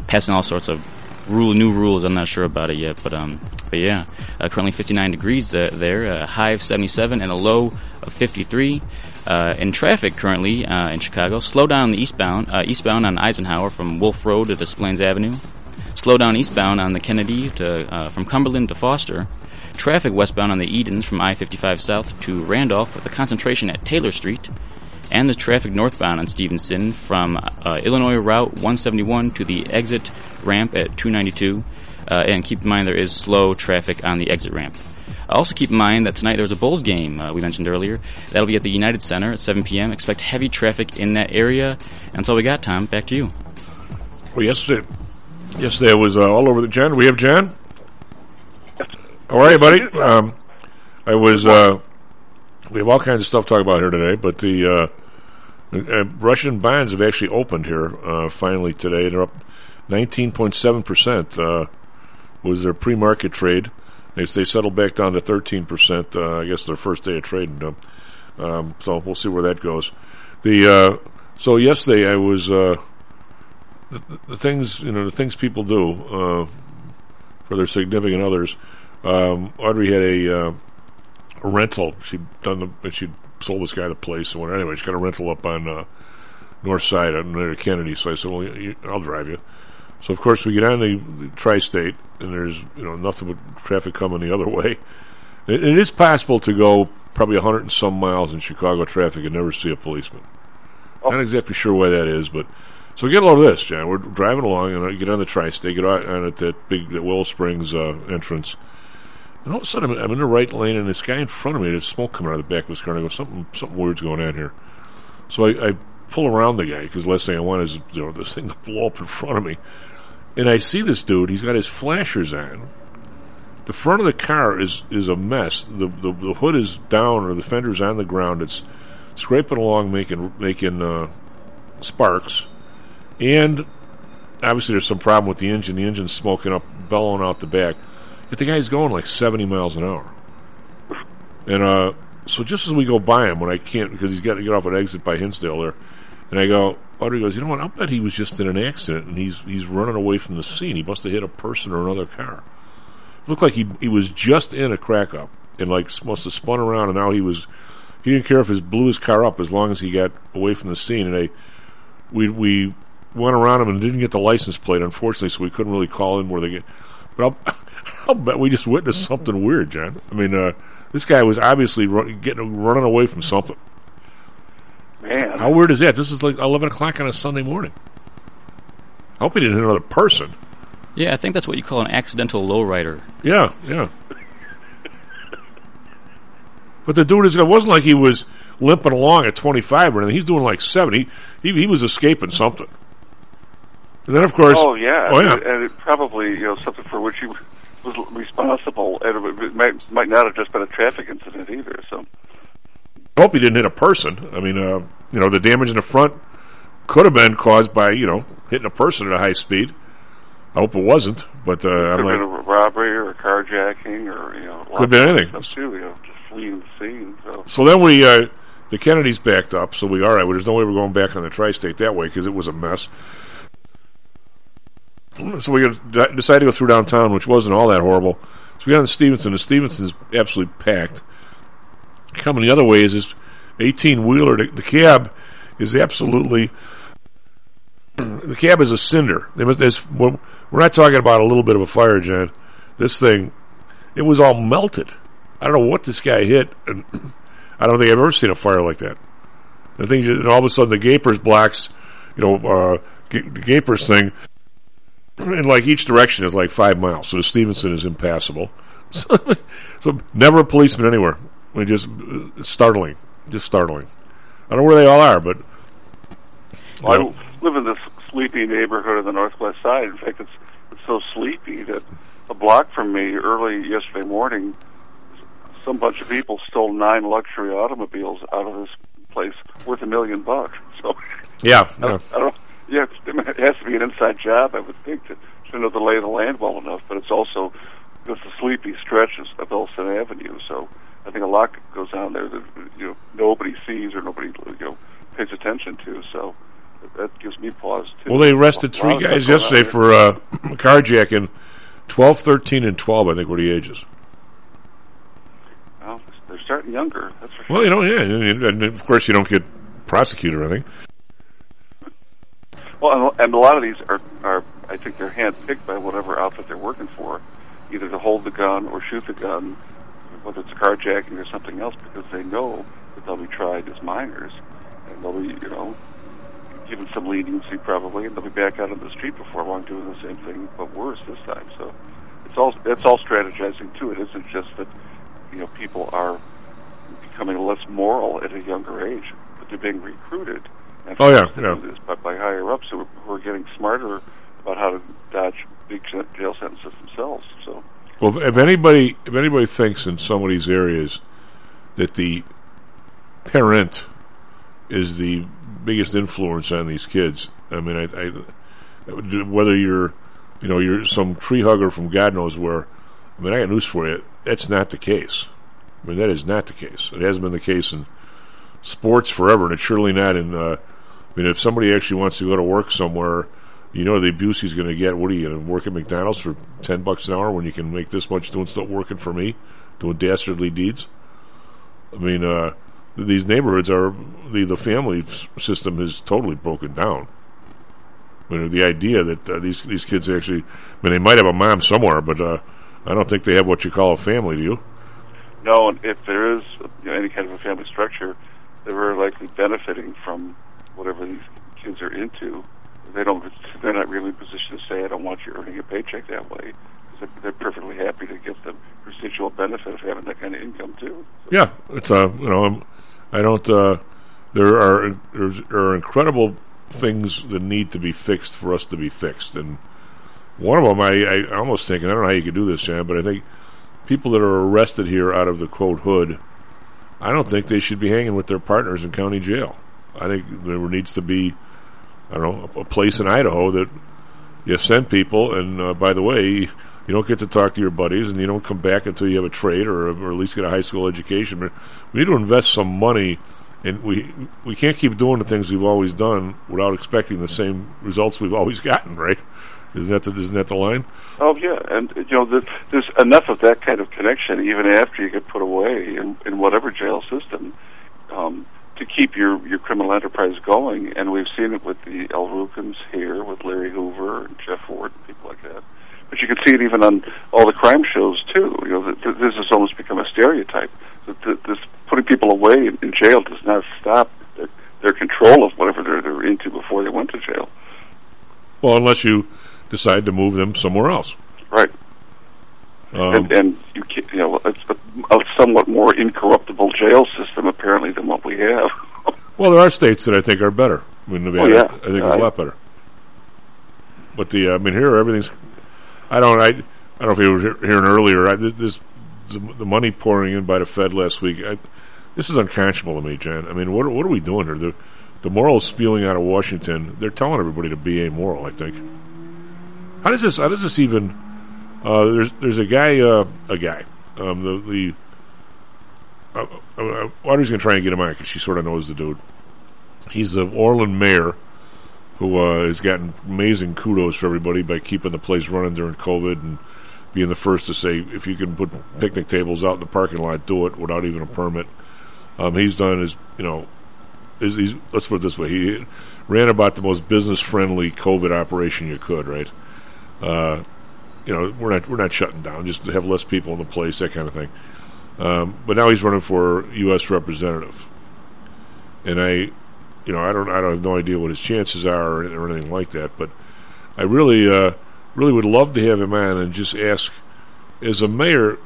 passing all sorts of rule new rules. I'm not sure about it yet, but um, but yeah, uh, currently 59 degrees uh, there, a high of 77 and a low of 53. Uh, in traffic currently uh, in Chicago, slow down the eastbound uh, eastbound on Eisenhower from Wolf Road to Des Plaines Avenue. Slow down eastbound on the Kennedy to uh, from Cumberland to Foster. Traffic westbound on the Edens from I-55 south to Randolph with a concentration at Taylor Street. And the traffic northbound on Stevenson from uh, Illinois Route 171 to the exit ramp at 292. Uh, and keep in mind there is slow traffic on the exit ramp. Also keep in mind that tonight there's a Bulls game uh, we mentioned earlier. That'll be at the United Center at 7 p.m. Expect heavy traffic in that area. And that's all we got, Tom. Back to you. Well, yesterday, yesterday I was uh, all over the Jan. We have Jan. How are you, buddy? Um, I was. Uh, we have all kinds of stuff to talk about here today, but the uh, uh, Russian bonds have actually opened here uh, finally today. They're up 19.7 percent. Uh, was their pre-market trade. They they settled back down to thirteen percent. Uh, I guess their first day of trading. Um, so we'll see where that goes. The uh, so yesterday I was uh, the, the things you know the things people do uh, for their significant others. Um, Audrey had a, uh, a rental. She'd done the she'd sold this guy the place and whatever. Anyway, she got a rental up on uh, North Side on near Kennedy. So I said, "Well, you, I'll drive you." So of course we get on the, the tri-state, and there's you know nothing but traffic coming the other way. It, it is possible to go probably a hundred and some miles in Chicago traffic and never see a policeman. Not exactly sure why that is, but so get a load of this, John. We're driving along, and I get on the tri-state, get out at that big that Willow Springs uh, entrance, and all of a sudden I'm, I'm in the right lane, and this guy in front of me, there's smoke coming out of the back of his car, and I go, something something weird's going on here. So I, I pull around the guy because the last thing I want is you know this thing to [LAUGHS] blow up in front of me. And I see this dude. He's got his flashers on. The front of the car is is a mess. The the, the hood is down or the fender's on the ground. It's scraping along, making making uh, sparks, and obviously there's some problem with the engine. The engine's smoking up, bellowing out the back. But the guy's going like 70 miles an hour. And uh, so just as we go by him, when I can't because he's got to get off an exit by Hinsdale there, and I go, Audrey goes, you know what? I'll bet he was just in an accident and he's he's running away from the scene. He must have hit a person or another car. It looked like he he was just in a crack up and like must have spun around and now he was he didn't care if he blew his car up as long as he got away from the scene. And I we we went around him and didn't get the license plate unfortunately, so we couldn't really call in where they get. But I'll, [LAUGHS] I'll bet we just witnessed something weird, John. I mean, uh, this guy was obviously run, getting running away from something. Man, How weird is that? This is like 11 o'clock on a Sunday morning. I hope he didn't hit another person. Yeah, I think that's what you call an accidental lowrider. Yeah, yeah. But the dude is, it wasn't like he was limping along at 25 or anything. He's doing like 70. He, he was escaping something. And then, of course. Oh yeah, Oh, yeah. and, and it probably you know something for which he was responsible, and it might might not have just been a traffic incident either. So I hope he didn't hit a person. I mean, uh, you know, the damage in the front could have been caused by, you know, hitting a person at a high speed. I hope it wasn't, but uh, could I'm have like, been a robbery or a carjacking or you know Could be anything. too. You know, just fleeing the scene. So So then we, uh, the Kennedys backed up. So we, all right, well, there's no way we're going back on the tri-state that way because it was a mess. So we decided to go through downtown, which wasn't all that horrible. So we got on Stevenson, and Stevenson is absolutely packed. Coming the other way is this 18 wheeler. The, the cab is absolutely. The cab is a cinder. We're not talking about a little bit of a fire, John. This thing, it was all melted. I don't know what this guy hit, and [CLEARS THROAT] I don't think I've ever seen a fire like that. The thing, and all of a sudden, the gapers blocks, you know, uh, the gapers thing, in like each direction is like five miles. So Stevenson is impassable. So, so never a policeman anywhere. I mean, just uh, startling, just startling. I don't know where they all are, but Well, know, I live in this sleepy neighborhood on the northwest side. In fact, it's it's so sleepy that a block from me early yesterday morning, some bunch of people stole nine luxury automobiles out of this place worth a million bucks. So yeah, I, yeah. I don't. Yeah, it has to be an inside job, I would think, to, to know the lay of the land well enough. But it's also just a sleepy stretch of Elston Avenue. So I think a lot goes on there that you know nobody sees or nobody you know pays attention to. So that gives me pause too. Well, they arrested three guys stuff going on yesterday for uh, [CLEARS THROAT] carjacking. 12, 13, and 12, I think, were the ages. Well, they're starting younger. That's for sure. Well, you know, yeah. And of course, you don't get prosecuted or anything. Well, and, a lot of these are, are I think they're handpicked by whatever outfit they're working for, either to hold the gun or shoot the gun, whether it's a carjacking or something else, because they know that they'll be tried as minors, and they'll be, you know, given some leniency probably, and they'll be back out on the street before long doing the same thing, but worse this time. So it's all it's all strategizing too. It isn't just that you know people are becoming less moral at a younger age, but they're being recruited. And Oh, yeah, yeah. do this by, by higher ups who are, getting smarter about how to dodge big jail sentences themselves. So Well, if, if anybody if anybody thinks in some of these areas that the parent is the biggest influence on these kids, I mean, I, I whether you're you know you're some tree hugger from God knows where, I mean, I got news for you. That's not the case. I mean, that is not the case. It hasn't been the case in sports forever, and it's surely not in. Uh, I mean, if somebody actually wants to go to work somewhere, you know the abuse he's going to get. What are you going to work at McDonald's for ten bucks an hour when you can make this much doing stuff working for me, doing dastardly deeds? I mean, uh, these neighborhoods are the the family system is totally broken down. I mean, the idea that uh, these these kids actually, I mean, they might have a mom somewhere, but uh, I don't think they have what you call a family. Do you? No, and if there is you know, any kind of a family structure, they're very likely benefiting from whatever these kids are into. They don't. They're not really in position to say, "I don't want you earning a paycheck that way." They're, perfectly happy to get the residual benefit of having that kind of income too. Yeah, it's uh, you know, I'm, I don't. Uh, there are there's, there are incredible things that need to be fixed for us to be fixed, and one of them, I, I almost think, and I don't know how you could do this, Jan, but I think people that are arrested here out of the quote hood, I don't think they should be hanging with their partners in county jail. I think there needs to be, I don't know, a, place in Idaho that you send people, and uh, by the way, you don't get to talk to your buddies, and you don't come back until you have a trade or, or at least get a high school education. But we need to invest some money, and we we can't keep doing the things we've always done without expecting the same results we've always [LAUGHS] gotten. Right? Isn't that the, isn't that the line? Oh yeah, and you know there's, there's enough of that kind of connection even after you get put away in, in whatever jail system um, to keep your your criminal enterprise going. And we've seen it with the El Rukns here, with Larry Hoover and Jeff Fort and people like that. But you can see it even on all the crime shows too. You know, th- th- this has almost become a stereotype. That th- this putting people away in, in jail does not stop their, their control of whatever they're, they're into before they went to jail. Well, unless you decide to move them somewhere else. Right. Um, and, and you can, you know it's a, a somewhat more incorruptible jail system apparently than what we have. [LAUGHS] Well, there are states that I think are better. I mean, Nevada, Oh, yeah. I think it's a lot better. But the, I mean, here everything's. I don't. I, I don't know if you were he- hearing earlier. I, this the, the money pouring in by the Fed last week. I, this is unconscionable to me, Jan. I mean, what what are we doing here? The the morals spewing out of Washington. They're telling everybody to be amoral. I think. How does this? How does this even? Uh, there's there's a guy. Uh, a guy. Um, the the. Uh, uh, Audrey's going to try and get him on because she sort of knows the dude. He's the Orland mayor who uh, has gotten amazing kudos for everybody by keeping the place running during COVID and being the first to say if you can put picnic tables out in the parking lot, do it without even a permit. Um, he's done his, you know, is he's, let's put it this way: he ran about the most business-friendly COVID operation you could, right? Uh, you know, we're not we're not shutting down, just have less people in the place, that kind of thing. Um, but now he's running for U.S. representative, and I, you know, I don't, I don't have no idea what his chances are or, or anything like that. But I really, uh, really would love to have him on and just ask, as a mayor,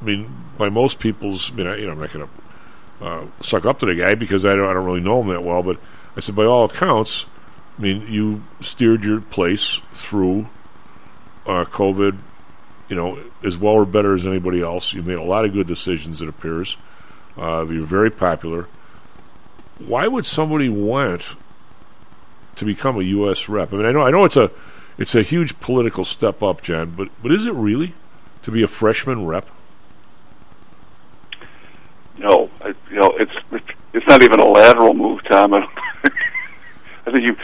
I mean, by most people's, I mean, I, you know, I'm not going to uh, suck up to the guy because I don't, I don't really know him that well. But I said, by all accounts, I mean, you steered your place through uh, COVID, you know, as well or better as anybody else. You made a lot of good decisions, it appears. Uh, you're very popular. Why would somebody want to become a U.S. rep? I mean, I know, I know, it's a, it's a huge political step up, John. But, but is it really to be a freshman rep? No, I, you know it's it's not even a lateral move, Tom. I, [LAUGHS] I think you,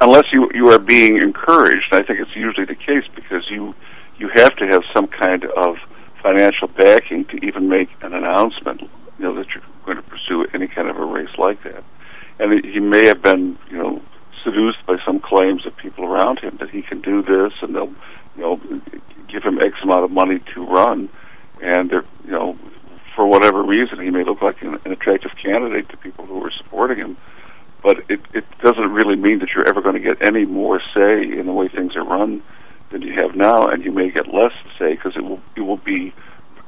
unless you you are being encouraged, I think it's usually the case because you you have to have some kind of financial backing to even make an announcement. You know that you're going to pursue any kind of a race like that, and he may have been you know seduced by some claims of people around him that he can do this, and they'll you know give him X amount of money to run, and they're you know for whatever reason, he may look like an, an attractive candidate to people who are supporting him. But it, it doesn't really mean that you're ever going to get any more say in the way things are run than you have now, and you may get less say because it will it will be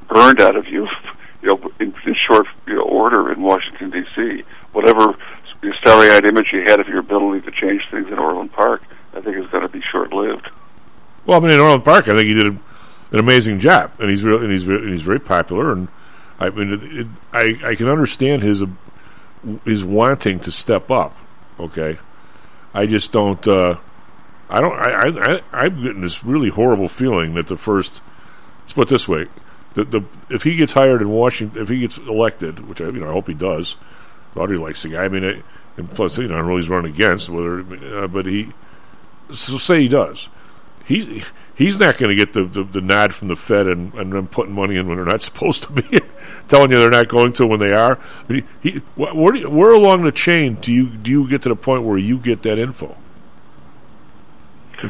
burned out of you, [LAUGHS] you know, in, in short you know, order in Washington D.C. Whatever starry-eyed image you had of your ability to change things in Orland Park, I think is going to be short-lived. Well, I mean, in Orland Park, I think he did an amazing job, and he's real, and he's ve- and he's very popular. And I mean, it, it, I I can understand his his wanting to step up. Okay, I just don't. Uh, I don't. I, I I'm getting this really horrible feeling that the first let's put it this way: the the if he gets hired in Washington, if he gets elected, which I you know I hope he does, Audrey likes the guy. I mean, it, and plus you know I don't know he's running against, whether uh, but he so say he does, he he's not going to get the, the, the nod from the Fed and and them putting money in when they're not [LAUGHS] supposed to be, telling you they're not going to when they are. He, he where, you, where along the chain do you do you get to the point where you get that info?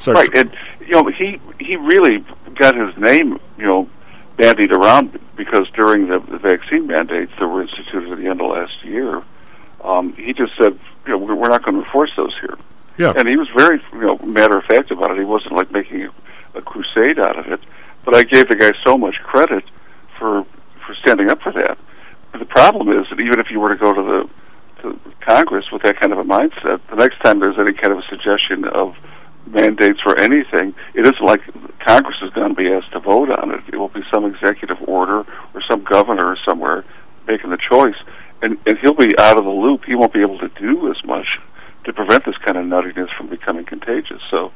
right, and you know he he really got his name you know bandied around because during the, the vaccine mandates that were instituted at the end of last year, um, he just said, you know, we're not going to enforce those here. Yeah. And he was very, you know, matter of fact about it. He wasn't like making a, crusade out of it. But I gave the guy so much credit for for standing up for that. But the problem is that even if you were to go to the to Congress with that kind of a mindset, the next time there's any kind of a suggestion of mandates for anything, it isn't like Congress is going to be asked to vote on it. It will be some executive order or some governor somewhere making the choice, and and he'll be out of the loop. He won't be able to do as much to prevent this kind of nuttiness from becoming contagious. So,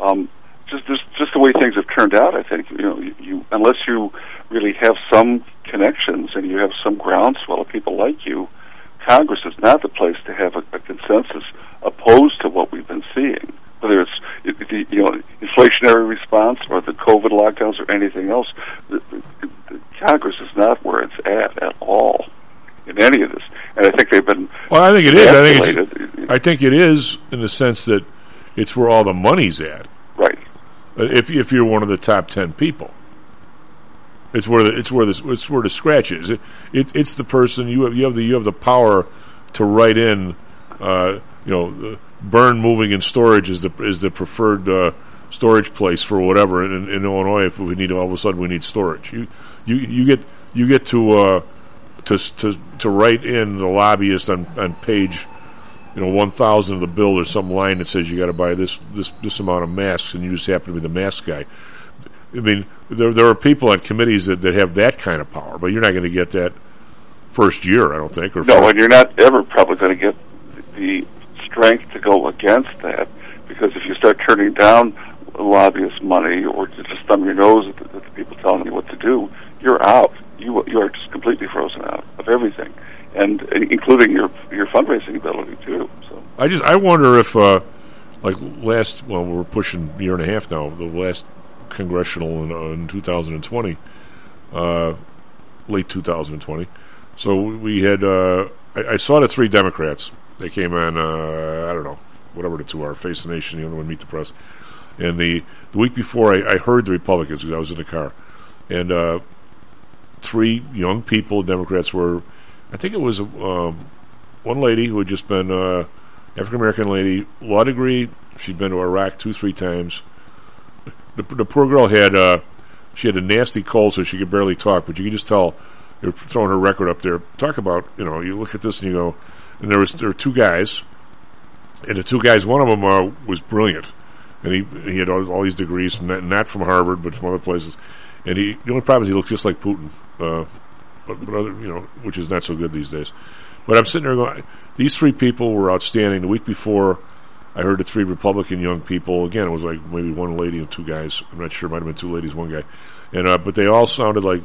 um, just just just the way things have turned out, I think you know you, you unless you really have some connections and you have some groundswell of people like you. Congress is not the place to have a, a consensus opposed to what we've been seeing whether it's the you know inflationary response or the COVID lockdowns or anything else, the, the, the Congress is not where it's at at all in any of this. And I think they've been well. I think it is. I think it's, I think it is in the sense that it's where all the money's at. If if you're one of the top ten people. It's where the, it's where the it's where the scratch is. It, it, it's the person you have you have the you have the power to write in, uh, you know, burn moving and storage is the is the preferred uh, storage place for whatever in, in, Illinois. If we need all of a sudden we need storage, you you you get you get to uh, to to to write in the lobbyist on on page you know one thousand of the bill. There's some line that says you got to buy this this this amount of masks, and you just happen to be the mask guy. I mean, there there are people on committees that, that have that kind of power, but you're not going to get that first year, I don't think. Or no, and you're not ever probably going to get the strength to go against that because if you start turning down lobbyist money or to just thumb your nose at the, at the people telling you what to do, you're out. You you are just completely frozen out of everything, and including your your fundraising ability too. So I just I wonder if uh, like last well we're pushing year and a half now the last congressional in, uh, in 2020, uh, late 2020. So we had uh, I, I saw the three Democrats they came on, uh, I don't know, whatever the two are, Face the Nation, the other one, Meet the Press. And the, the week before, I, I heard the Republicans because I was in the car. And uh, three young people, Democrats, were, I think it was um, one lady who had just been, uh, African American lady, law degree. She'd been to Iraq two, three times. The, the poor girl had, uh, she had a nasty cold, so she could barely talk, but you could just tell they're throwing her record up there. Talk about, you know, you look at this and you go, and there was there were two guys, and the two guys, one of them uh, was brilliant, and he he had all, all these degrees, not, not, from Harvard but from other places, and he the only problem is he looks just like Putin, uh, but, but other you know which is not so good these days. But I'm sitting there going, these three people were outstanding. The week before, I heard the three Republican young people. Again, it was like maybe one lady and two guys. I'm not sure. It might have been two ladies, one guy, and uh, but they all sounded like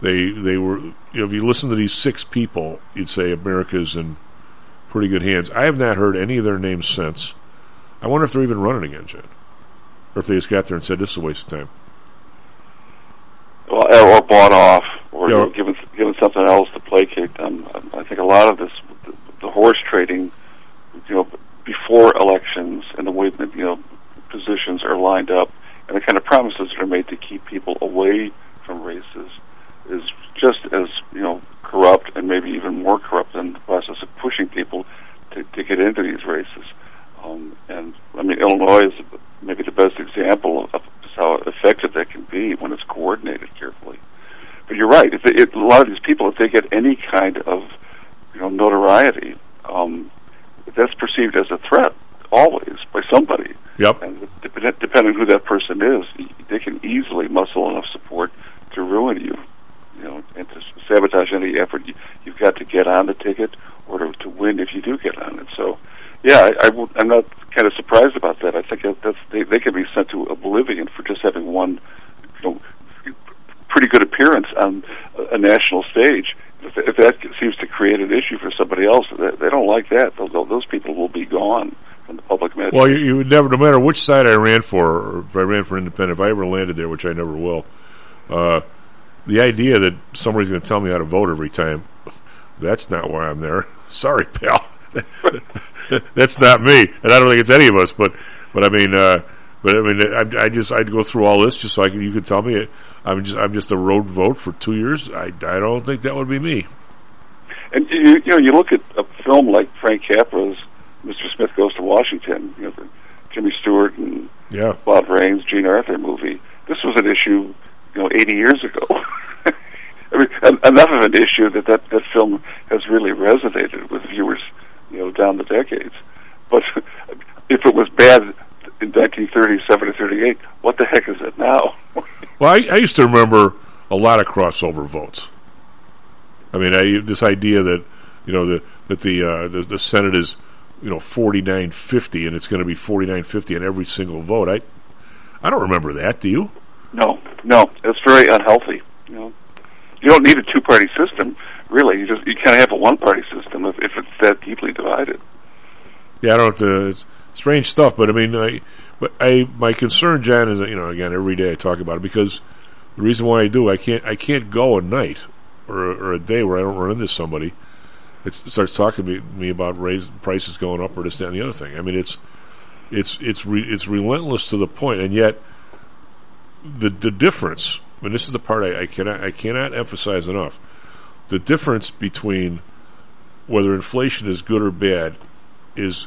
they they were. You know, if you listen to these six people, you'd say America's in pretty good hands. I have not heard any of their names since. I wonder if they're even running again, Jen. Or if they just got there and said, this is a waste of time. Well, or bought off, or you know, given, given something else to placate them. I think a lot of this, the, the horse trading, you know, before elections and the way that, you know, positions are lined up and the kind of promises that are made to keep people away from races is just as, you know, corrupt and maybe even more corrupt than the process of pushing people to, to get into these races. Um, and I mean, Illinois is maybe the best example of how effective that can be when it's coordinated carefully. You're right. If, they, if a lot of these people, if they get any kind of you know notoriety, um, that's perceived as a threat always by somebody. Yep. And depending who that person is, they can easily muscle enough support to ruin you you know, and to sabotage any effort you, you've got to get on the ticket or to, to win if you do get on it. So, yeah, I, I, I'm not kind of surprised about that. I think that that's they, they can be sent to oblivion for just having one, you know, pretty good appearance on a national stage. If, if that seems to create an issue for somebody else, they, don't like that. Those, those people will be gone from the public imagination. Well, you, you would never, no matter which side I ran for, or if I ran for independent, if I ever landed there, which I never will, uh, the idea that somebody's going to tell me how to vote every time, that's not why I'm there. [LAUGHS] Sorry, pal. [LAUGHS] that's not me, and I don't think it's any of us. But, but I mean, uh, but I mean, I, I just I'd go through all this just so I can, you could tell me I'm just I'm just a road vote for two years. I, I don't think that would be me. And you, you know, you look at a film like Frank Capra's Mr. Smith Goes to Washington, you know, the Jimmy Stewart and yeah. Bob Rains, Jean Arthur movie. This was an issue, you know, 80 years ago. [LAUGHS] I mean, enough of an issue that, that that film has really resonated with viewers, you know, down the decades. But [LAUGHS] if it was bad in 1937 or 38, what the heck is it now? [LAUGHS] well, I, I used to remember a lot of crossover votes. I mean, I, this idea that you know the, that the, uh, the the Senate is you know forty nine fifty and it's going to be forty nine fifty on every single vote. I I don't remember that. Do you? No, no, it's very unhealthy. You know, you don't need a two party system. Really, you just you can't have a one party system if, if it's that deeply divided. Yeah, I don't. Uh, it's strange stuff, but I mean, I, but I my concern, John, is that you know again every day I talk about it because the reason why I do I can't I can't go a night or or a day where I don't run into somebody it starts talking to me about raise prices going up or this that and the other thing. I mean, it's it's it's re, it's relentless to the point, and yet the the difference. Mean, this is the part I, I cannot I cannot emphasize enough. The difference between whether inflation is good or bad is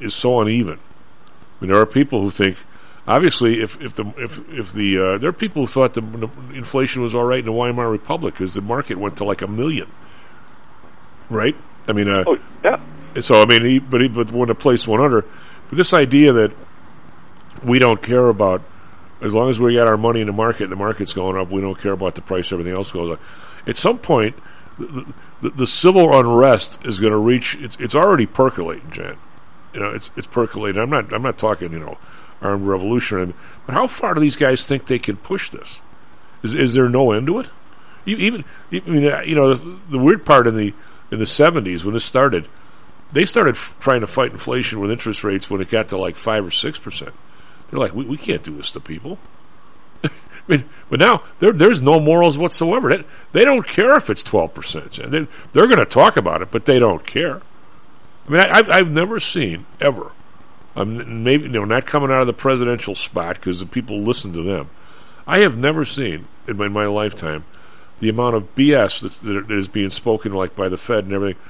is so uneven. I mean, there are people who think, obviously, if if the if if the uh, there are people who thought the, the inflation was all right in the Weimar Republic because the market went to like a million right? I mean, uh, oh, yeah. So I mean, he, but he, but when the place went under, but this idea that we don't care about as long as we got our money in the market and the market's going up, we don't care about the price. Everything else goes up. At some point, the, the, the civil unrest is going to reach. It's it's already percolating, Jan. You know, it's it's percolating. I'm not I'm not talking you know armed revolution, but how far do these guys think they can push this? Is is there no end to it? Even, even uh, you know the, the weird part in the in the 70s when this started, they started f- trying to fight inflation with interest rates when it got to like 5 or 6%. They're like, we, we can't do this to people. [LAUGHS] I mean, but now there's no morals whatsoever. They, they don't care if it's 12%. They, they're going to talk about it, but they don't care. I mean, I, have I've never seen, ever, um, maybe, you know, not coming out of the presidential spot because the people listen to them. I have never seen in my, in my lifetime the amount of BS that, that is being spoken like by the Fed and everything.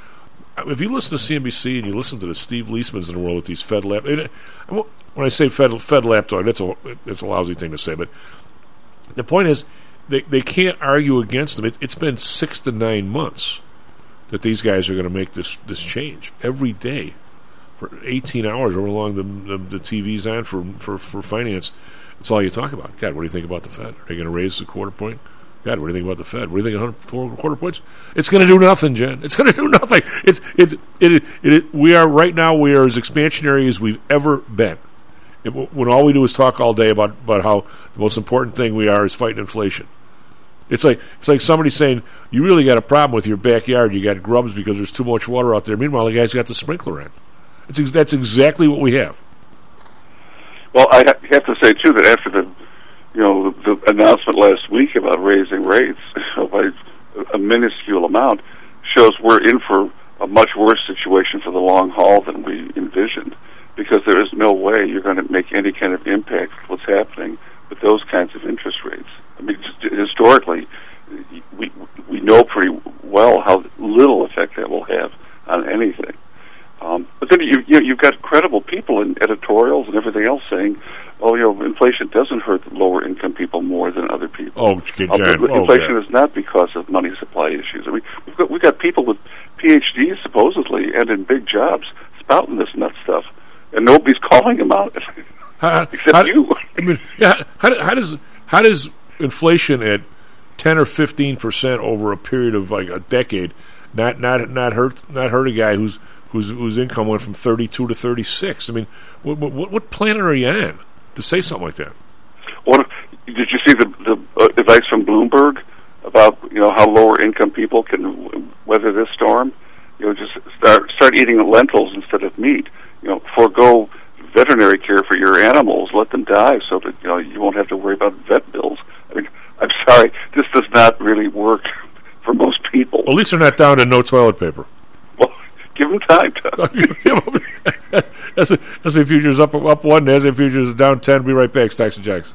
If you listen to CNBC and you listen to the Steve Liesmans in the world with these Fed lap, when I say Fed Fed lapdog, that's a that's a lousy thing to say, but the point is they they can't argue against them. It, it's been six to nine months that these guys are going to make this this change every day for 18 hours, however long the, the, the TV's on for, for, for finance. That's all you talk about. God, what do you think about the Fed? Are they going to raise the quarter point? God, what do you think about the Fed? What do you think of four quarter points? It's going to do nothing, Jen. It's going [LAUGHS] to do nothing. It's it's it, it, it, We are right now. We are as expansionary as we've ever been. It, when all we do is talk all day about about how the most important thing we are is fighting inflation. It's like it's like somebody saying you really got a problem with your backyard. You got grubs because there's too much water out there. Meanwhile, the guy's got the sprinkler in. It's, that's exactly what we have. Well, I have to say too that after the you know, the, the announcement last week about raising rates [LAUGHS] by a minuscule amount shows we're in for a much worse situation for the long haul than we envisioned because there is no way you're going to make any kind of impact with what's happening with those kinds of interest rates. I mean, historically, we we know pretty well how little effect that will have on anything. Um, but then you, you you've got credible people in editorials and everything else saying, "Oh, you know, inflation doesn't hurt lower income people more than other people." Oh, uh, inflation oh, is not because of money supply issues. I mean, we've got we've got people with PhDs supposedly and in big jobs spouting this nut stuff, and nobody's calling them out how, [LAUGHS] except how, you. I mean, yeah. How, how does how does inflation at ten or fifteen percent over a period of like a decade not not not hurt not hurt a guy who's whose whose income went from 32 to 36. I mean, what what, what planet are you on to say something like that? What did you see the the uh, advice from Bloomberg about you know how lower income people can weather this storm? You know, just start start eating lentils instead of meat. You know, forego veterinary care for your animals. Let them die so that you know you won't have to worry about vet bills. I'm sorry, this does not really work for most people. At least they're not down to no toilet paper. Well, give them time to. S&P [LAUGHS] [LAUGHS] futures up up one. Nasdaq futures down ten. Be right back. Stocks and Jocks.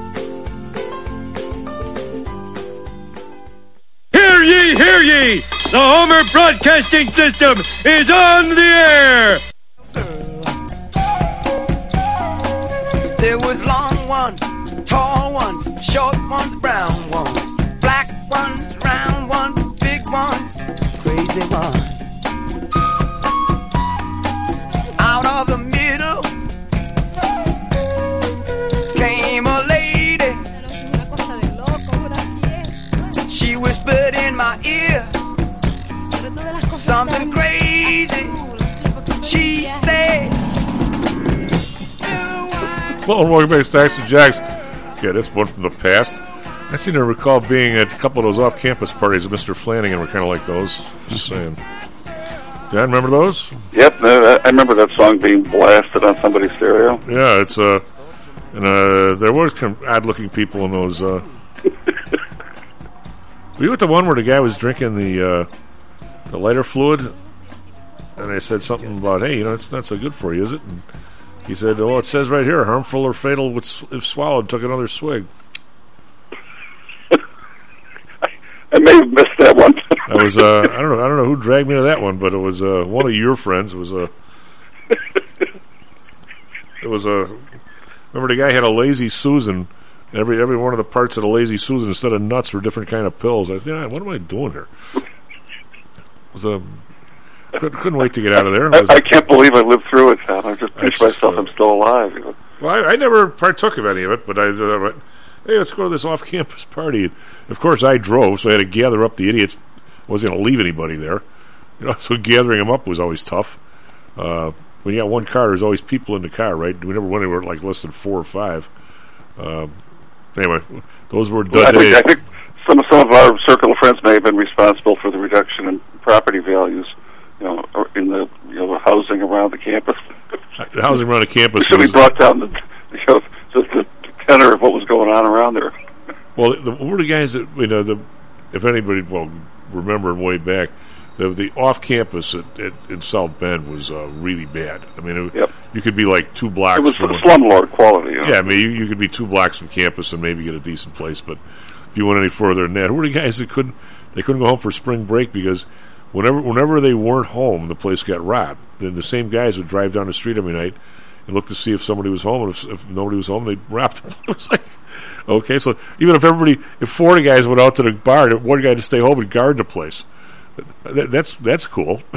Ye, hear ye! The Homer Broadcasting System is on the air! There was long ones, tall ones, short ones, brown ones, black ones, round ones, big ones, crazy ones. My ear something crazy. She said. Well, welcome back to Stocks and Jocks. Yeah, that's one from the past. I seem to recall being at a couple of those off-campus parties with Mr. Flanagan were kind of like those. Just saying. Dan, remember those? Yep, uh, I remember that song being blasted on somebody's stereo. Yeah, it's uh, and uh, there were kind of odd-looking people in those. Uh, were you at the one where the guy was drinking the uh, the lighter fluid, and they said something about, hey, you know, it's not so good for you, is it? And he said, "Oh, it says right here, harmful or fatal if swallowed." Took another swig. [LAUGHS] I may have missed that one. I was uh, I don't know I don't know who dragged me to that one, but it was uh, one of your friends. It was a [LAUGHS] it was a remember the guy had a lazy Susan. Every every one of the parts of the lazy Susan instead of nuts were different kind of pills. I said, yeah, "What am I doing here?" It was a couldn't, wait to get out of there. I, I can't believe I lived through it, Tom. I just pinch myself. uh, I'm still alive. You know? Well, I, I never partook of any of it, but I uh, went, hey, let's go to this off-campus party. And of course, I drove, so I had to gather up the idiots. I wasn't going to leave anybody there, you know. [LAUGHS] So gathering them up was always tough. Uh, when you got one car, there's always people in the car, right? We never went anywhere like less than four or five. Um, anyway, those were Well, I, think, I think some some of our circle of friends may have been responsible for the reduction in property values, you know, in the you know the housing around the campus. Uh, the housing around the campus Should was- brought down the [LAUGHS] you know the, the tenor of what was going on around there. Well, the, what were the guys that you know? The if anybody well remember way back, the the off campus at, at, in South Bend was uh, really bad. I mean, it, you could be like two blocks. From it was from slumlord quality. You know? Yeah, I mean, you, you could be two blocks from campus and maybe get a decent place, but if you went any further than that, who were the guys that couldn't they couldn't go home for spring break because whenever whenever they weren't home, the place got robbed. Then the same guys would drive down the street every night and look to see if somebody was home. And if, if nobody was home, they'd rob them. it was like, okay, so even if everybody, if forty guys went out to the bar, one guy to stay home and guard the place. That, that's that's cool. [LAUGHS]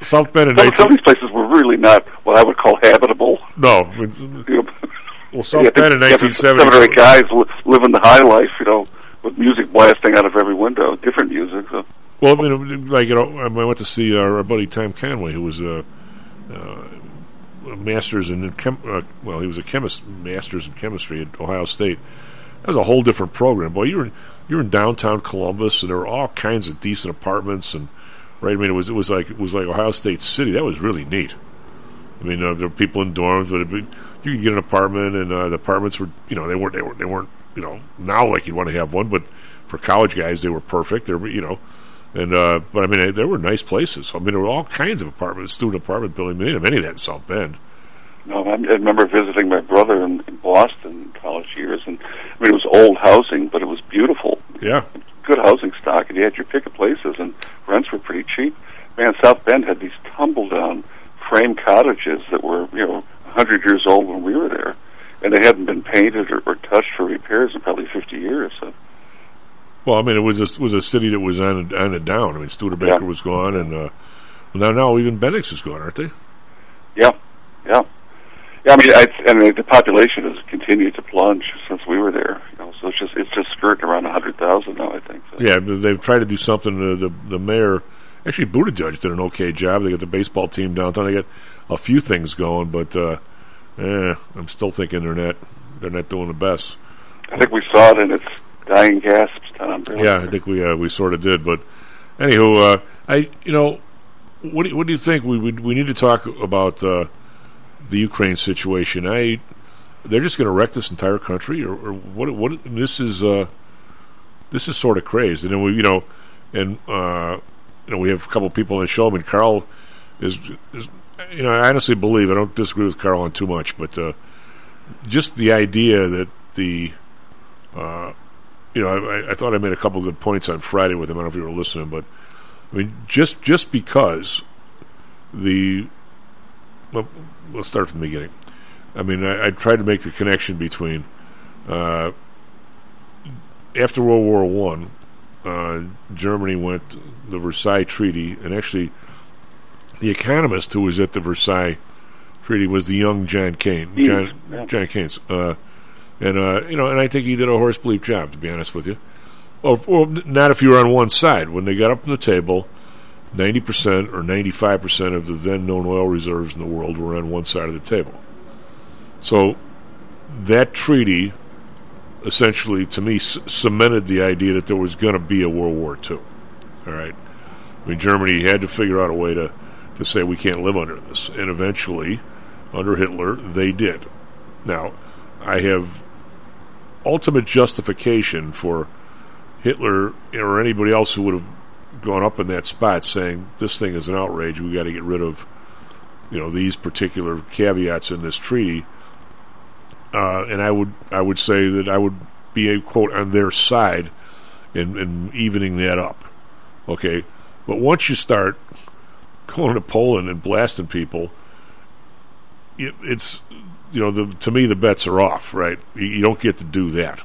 South Bend and some, some of these places were really not what I would call habitable. No. [LAUGHS] Well, South Yeah, Bend in you have 1970. Seven or eight guys li- living the high life, you know, with music blasting out of every window, different music. So. Well, I mean, like you know, I went to see our, buddy Tom Conway, who was a, uh, a master's in chem. Uh, well, he was a chemist, master's in chemistry at Ohio State. That was a whole different program. Boy, you were you were in downtown Columbus, and there were all kinds of decent apartments, and right. I mean, it was it was like it was like Ohio State City. That was really neat. I mean, uh, there were people in dorms, but it, you could get an apartment, and uh, the apartments were, you know, they weren't, they weren't, they weren't, you know, now like you'd want to have one, but for college guys, they were perfect. They were, you know, and uh, but I mean, there were nice places. I mean, there were all kinds of apartments, student apartment building. We have any of that in South Bend. No, I remember visiting my brother in, in Boston in college years, and I mean, it was old housing, but it was beautiful. Yeah. Good housing stock, and you had your pick of places, and rents were pretty cheap. Man, South Bend had these tumble down frame cottages that were, you know, 100 years old when we were there, and they hadn't been painted or, or touched for repairs in probably 50 years. So. Well, I mean, it was a, was a city that was on on it down. I mean, Studebaker Yeah. was gone, and uh, now now even Bendix is gone, aren't they? Yeah, yeah, yeah. I mean, I, I mean, the population has continued to plunge since we were there. So it's just it's just skirting around a 100,000 now. I think. So. Yeah, but they've tried to do something. Uh, the the mayor, actually, Buttigieg did an okay job. They got the baseball team downtown. They got a few things going, but uh, eh, I'm still thinking they're not they're not doing the best. I think we saw it in its dying gasps, Tom. really. Yeah, I think we uh, we sort of did, but anywho, uh, I you know, what do you, what do you think? We we, we need to talk about uh, the Ukraine situation. I they're just going to wreck this entire country, or, or what? What this is uh, this is sort of crazy. And then we you know, and uh, you know we have a couple people on the show. I mean, Carl is, is you know I honestly believe I don't disagree with Carl on too much, but uh, just the idea that the uh, you know, I, I thought I made a couple good points on Friday with him. I don't know if you were listening, but I mean, just just because the well, let's start from the beginning. I mean, I, I tried to make the connection between uh, after World War One, uh, Germany went the Versailles Treaty, and actually, the economist who was at the Versailles Treaty was the young John Kane, Keynes, John yeah. John Keynes. Uh, and uh, you know, and I think he did a horse bleep job, to be honest with you. Or, or not if you were on one side. When they got up on the table, ninety percent or ninety-five percent of the then known oil reserves in the world were on one side of the table. So that treaty, essentially, to me, c- cemented the idea that there was going to be a World War II. All right, I mean, Germany had to figure out a way to to say we can't live under this, and eventually, under Hitler, they did. Now, I have ultimate justification for Hitler or anybody else who would have gone up in that spot saying this thing is an outrage. We got to get rid of you know these particular caveats in this treaty. Uh, and I would I would say that I would be a quote on their side in, in evening that up. Okay, but once you start going to Poland and blasting people, it, it's you know the to me the bets are off. Right, you, you don't get to do that.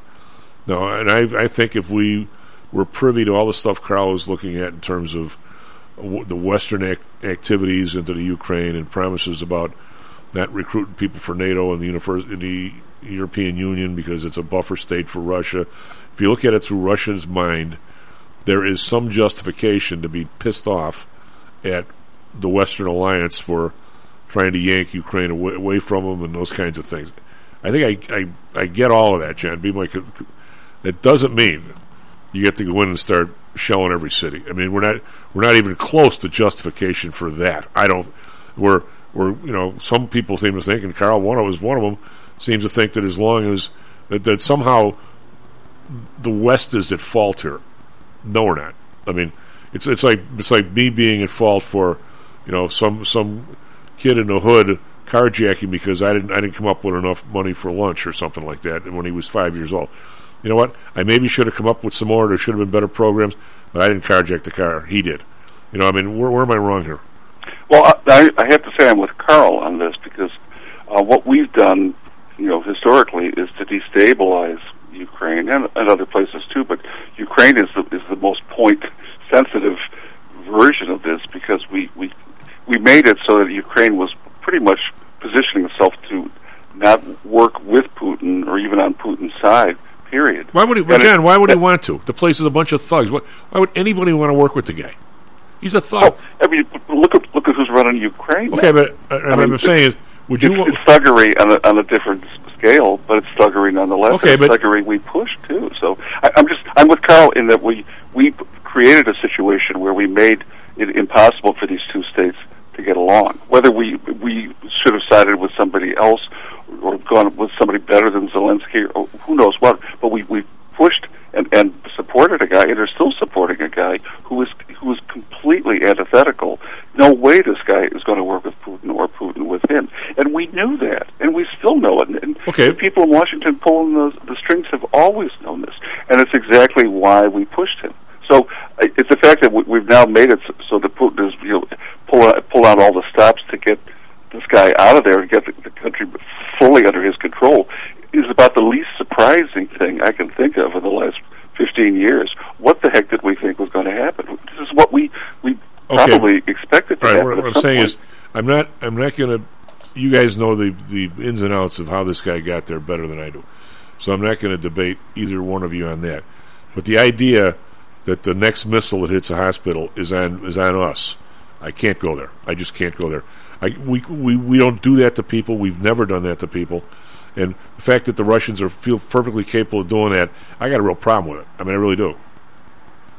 No, and I I think if we were privy to all the stuff Carl was looking at in terms of the Western ac- activities into the Ukraine and promises about not recruiting people for NATO and the, the European Union because it's a buffer state for Russia. If you look at it through Russia's mind, there is some justification to be pissed off at the Western alliance for trying to yank Ukraine away, away from them and those kinds of things. I think I, I, I get all of that, John. Be my, doesn't mean you get to go in and start shelling every city. I mean, we're not we're not even close to justification for that. I don't. We're we're you know some people seem to think, and Carl one was one of them seems to think that as long as that, that somehow the West is at fault here. No, we're not. I mean, it's it's like it's like me being at fault for you know some some kid in the hood carjacking because I didn't I didn't come up with enough money for lunch or something like that when he was five years old. You know what? I maybe should have come up with some more. There should have been better programs. but I didn't carjack the car. He did. You know, I mean, where, where am I wrong here? Well, I, I have to say I'm with Carl on this because uh, what we've done, you know, historically is to destabilize Ukraine and, and other places too. But Ukraine is the, is the most point sensitive version of this because we we we made it so that Ukraine was pretty much positioning itself to not work with Putin or even on Putin's side. Period. Why would he, And it- Why would he want to? The place is a bunch of thugs. Why, why would anybody want to work with the guy? He's a thug. Oh, I mean, look at look at who's running Ukraine. okay, but uh, I what I'm saying is, would you? It's, it's thuggery on a, on a different scale, but it's thuggery nonetheless. Okay, it's but- thuggery we push too. So I, I'm just I'm with Carl in that we we created a situation where we made it impossible for these two states to get along. Whether we we should have sided with somebody else or gone with somebody better than Zelensky or who knows what, but we we pushed and, and supported a guy, and are still supporting a guy who is who is completely antithetical. No way this guy is going to work with Putin or Putin with him, and we knew that, and we still know it. And Okay. the people in Washington pulling the, the strings have always known this, and it's exactly why we pushed him. So uh, it's the fact that we, we've now made it so, that Putin is you know pull out, pull out all the stops to get this guy out of there and get the, the country fully under his control is about the least surprising thing I can think of in the last 15 years. What the heck did we think was going to happen? This is what we Okay. probably expected to right, happen. what, what I'm saying point. is, I'm not. I'm not going to. You guys know the the ins and outs of how this guy got there better than I do, so I'm not going to debate either one of you on that. But the idea that the next missile that hits a hospital is on is on us, I can't go there. I just can't go there. I, we, we we don't do that to people. We've never done that to people. And the fact that the Russians are feel perfectly capable of doing that, I got a real problem with it. I mean, I really do.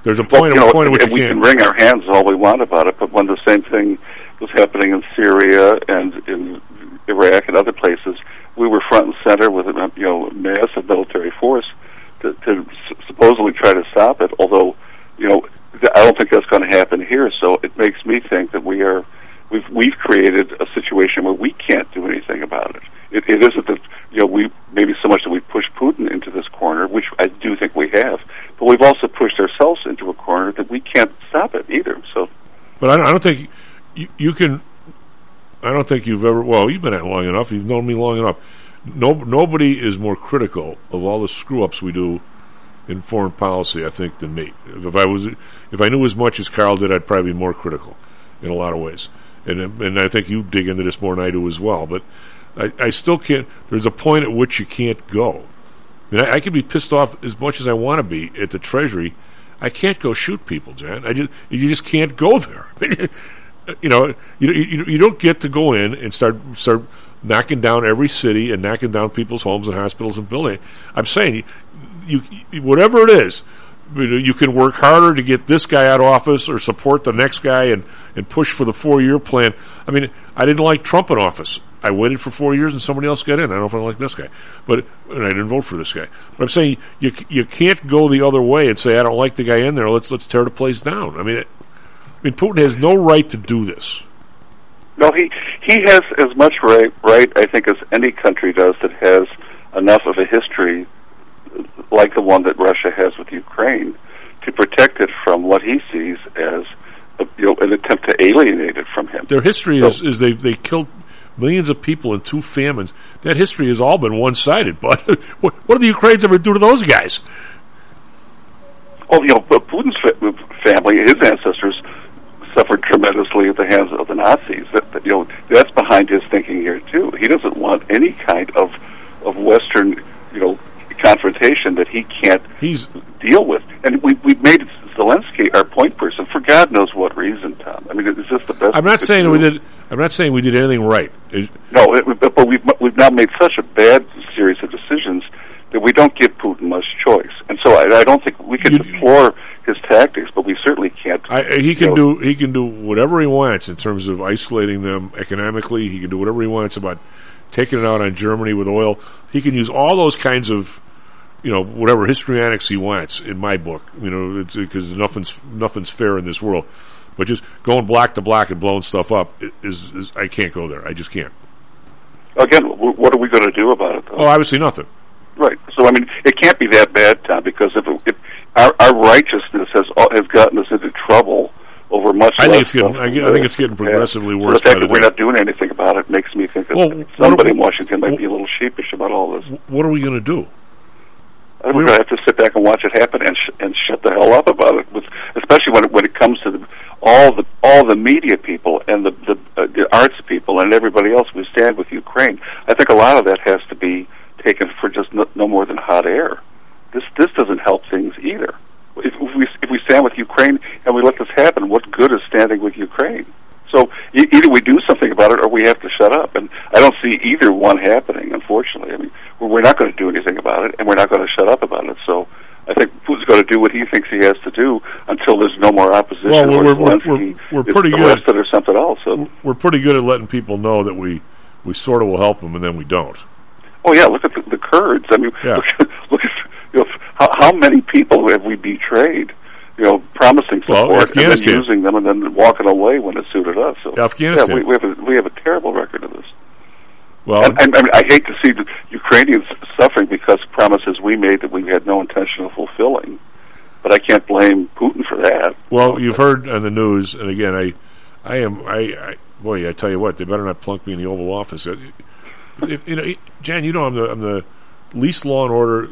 There's a Well, point, you a know, point at which we can wring our hands all we want about it, but when the same thing was happening in Syria and in Iraq and other places, we were front and center with a you know massive military force to, to supposedly try to stop it. Although, you know, I don't think that's going to happen here. So it makes me think that we are we've we've created a situation where we can't do anything about it. It, it isn't that you know we maybe so much that we push Putin into this corner, which I do think we have, but we've also pushed ourselves into a corner that we can't stop it either. So But I don't, I don't think you, you can. I don't think you've ever. Well, you've been at long enough. You've known me long enough. No, nobody is more critical of all the screw ups we do in foreign policy, I think, than me. If I was, if I knew as much as Carl did, I'd probably be more critical in a lot of ways. And and I think you dig into this more than I do as well. But I, I still can't. There's a point at which you can't go. I mean, I, I can be pissed off as much as I want to be at the Treasury. I can't go shoot people, Jan. I just you just can't go there. [LAUGHS] you know, you, you you don't get to go in and start start knocking down every city and knocking down people's homes and hospitals and buildings. I'm saying you, you whatever it is, you, can work harder to get this guy out of office or support the next guy and and push for the four year plan. I mean, I didn't like Trump in office. I waited for four years and somebody else got in. I don't know if I like this guy, but and I didn't vote for this guy. But I'm saying you you can't go the other way and say I don't like the guy in there. Let's let's tear the place down. I mean, it, I mean Putin has no right to do this. no, he he has as much right right I think as any country does that has enough of a history like the one that Russia has with Ukraine to protect it from what he sees as a, you know an attempt to alienate it from him. Their history is, is they they killed millions of people in two famines. That history has all been one sided. [LAUGHS] But what, what did the Ukrainians ever do to those guys? Oh, you know, but Putin's fa- family, his ancestors, suffered tremendously at the hands of the Nazis. That, that you know, that's behind his thinking here too. He doesn't want any kind of of Western, you know, confrontation that he can't He's deal with. And we we made Zelensky our point person for God knows what reason, Tom. I mean, is this the best? I'm not saying do? we did. I'm not saying we did anything right. It- No, it, but but we've we've now made such a bad series of decisions that we don't give Putin much choice, and so I, I don't think we can deplore his tactics, but we certainly can't. I, I- he can know, do he can do whatever he wants in terms of isolating them economically. He can do whatever he wants about taking it out on Germany with oil. He can use all those kinds of you know whatever histrionics he wants in my book. You know because nothing's nothing's fair in this world. But just going black to black and blowing stuff up is, is I can't go there. I just can't. Again, what are we going to do about it? Though? Oh, obviously nothing. Right. So I mean, it can't be that bad, Tom, because if, it, if our, our righteousness has has gotten us into trouble over much. I think it's getting. I, I think it's getting Yeah. progressively So worse. the fact that we're day. not doing anything about it makes me think that Well, somebody are- in Washington might be a little sheepish about all this. What are we going to do? We're going to have to sit back and watch it happen and sh- and shut the hell up about it. With, especially when it, when it comes to the, all the all the media people and the the, uh, the arts people and everybody else who stand with Ukraine. I think a lot of that has to be taken for just no, no more than hot air. This this doesn't help things either. If, if we if we stand with Ukraine and we let this happen, what good is standing with Ukraine? So e- either we do something about it or we have to shut up. And I don't see either one happening. Unfortunately, I mean we're not going to do anything about it, and we're not going to shut up about it. So I think Putin's going to do what he thinks he has to do until there's no more opposition. Well, we're- we're- we're- we're pretty good. arrested or something else. So, We're pretty good at letting people know that we we sort of will help them, and then we don't. oh yeah, look at the, the Kurds. I mean, Yeah. [LAUGHS] look, look at you know, how, how many people have we betrayed? You know, promising Well, support and then using them and then walking away when it suited us. So Afghanistan. Yeah, we, we have a we have a terrible record of this. Well, and, and, I, mean, I hate to see the Ukrainians suffering because promises we made that we had no intention of fulfilling. But I can't blame Putin for that. Well, you've heard on the news, and again, I, I am, I, I, boy, I tell you what, they better not plunk me in the Oval Office. If, you know, Jan, you know, I'm the, I'm the least law and order,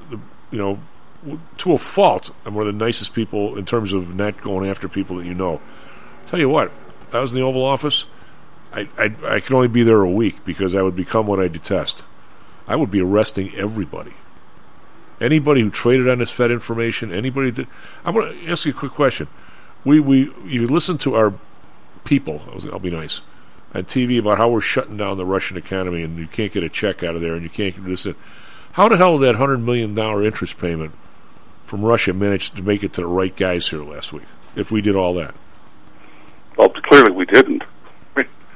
you know, to a fault. I'm one of the nicest people in terms of not going after people that you know. Tell you what, I was in the Oval Office, I, I, I could only be there a week because I would become what I detest. I would be arresting everybody. Anybody who traded on this Fed information, anybody that I want to ask you a quick question. We we you listen to our people. I'll be nice on TV about how we're shutting down the Russian economy and you can't get a check out of there and you can't get this. How the hell did that hundred million dollar interest payment from Russia managed to make it to the right guys here last week? If we did all that, Well, clearly we didn't.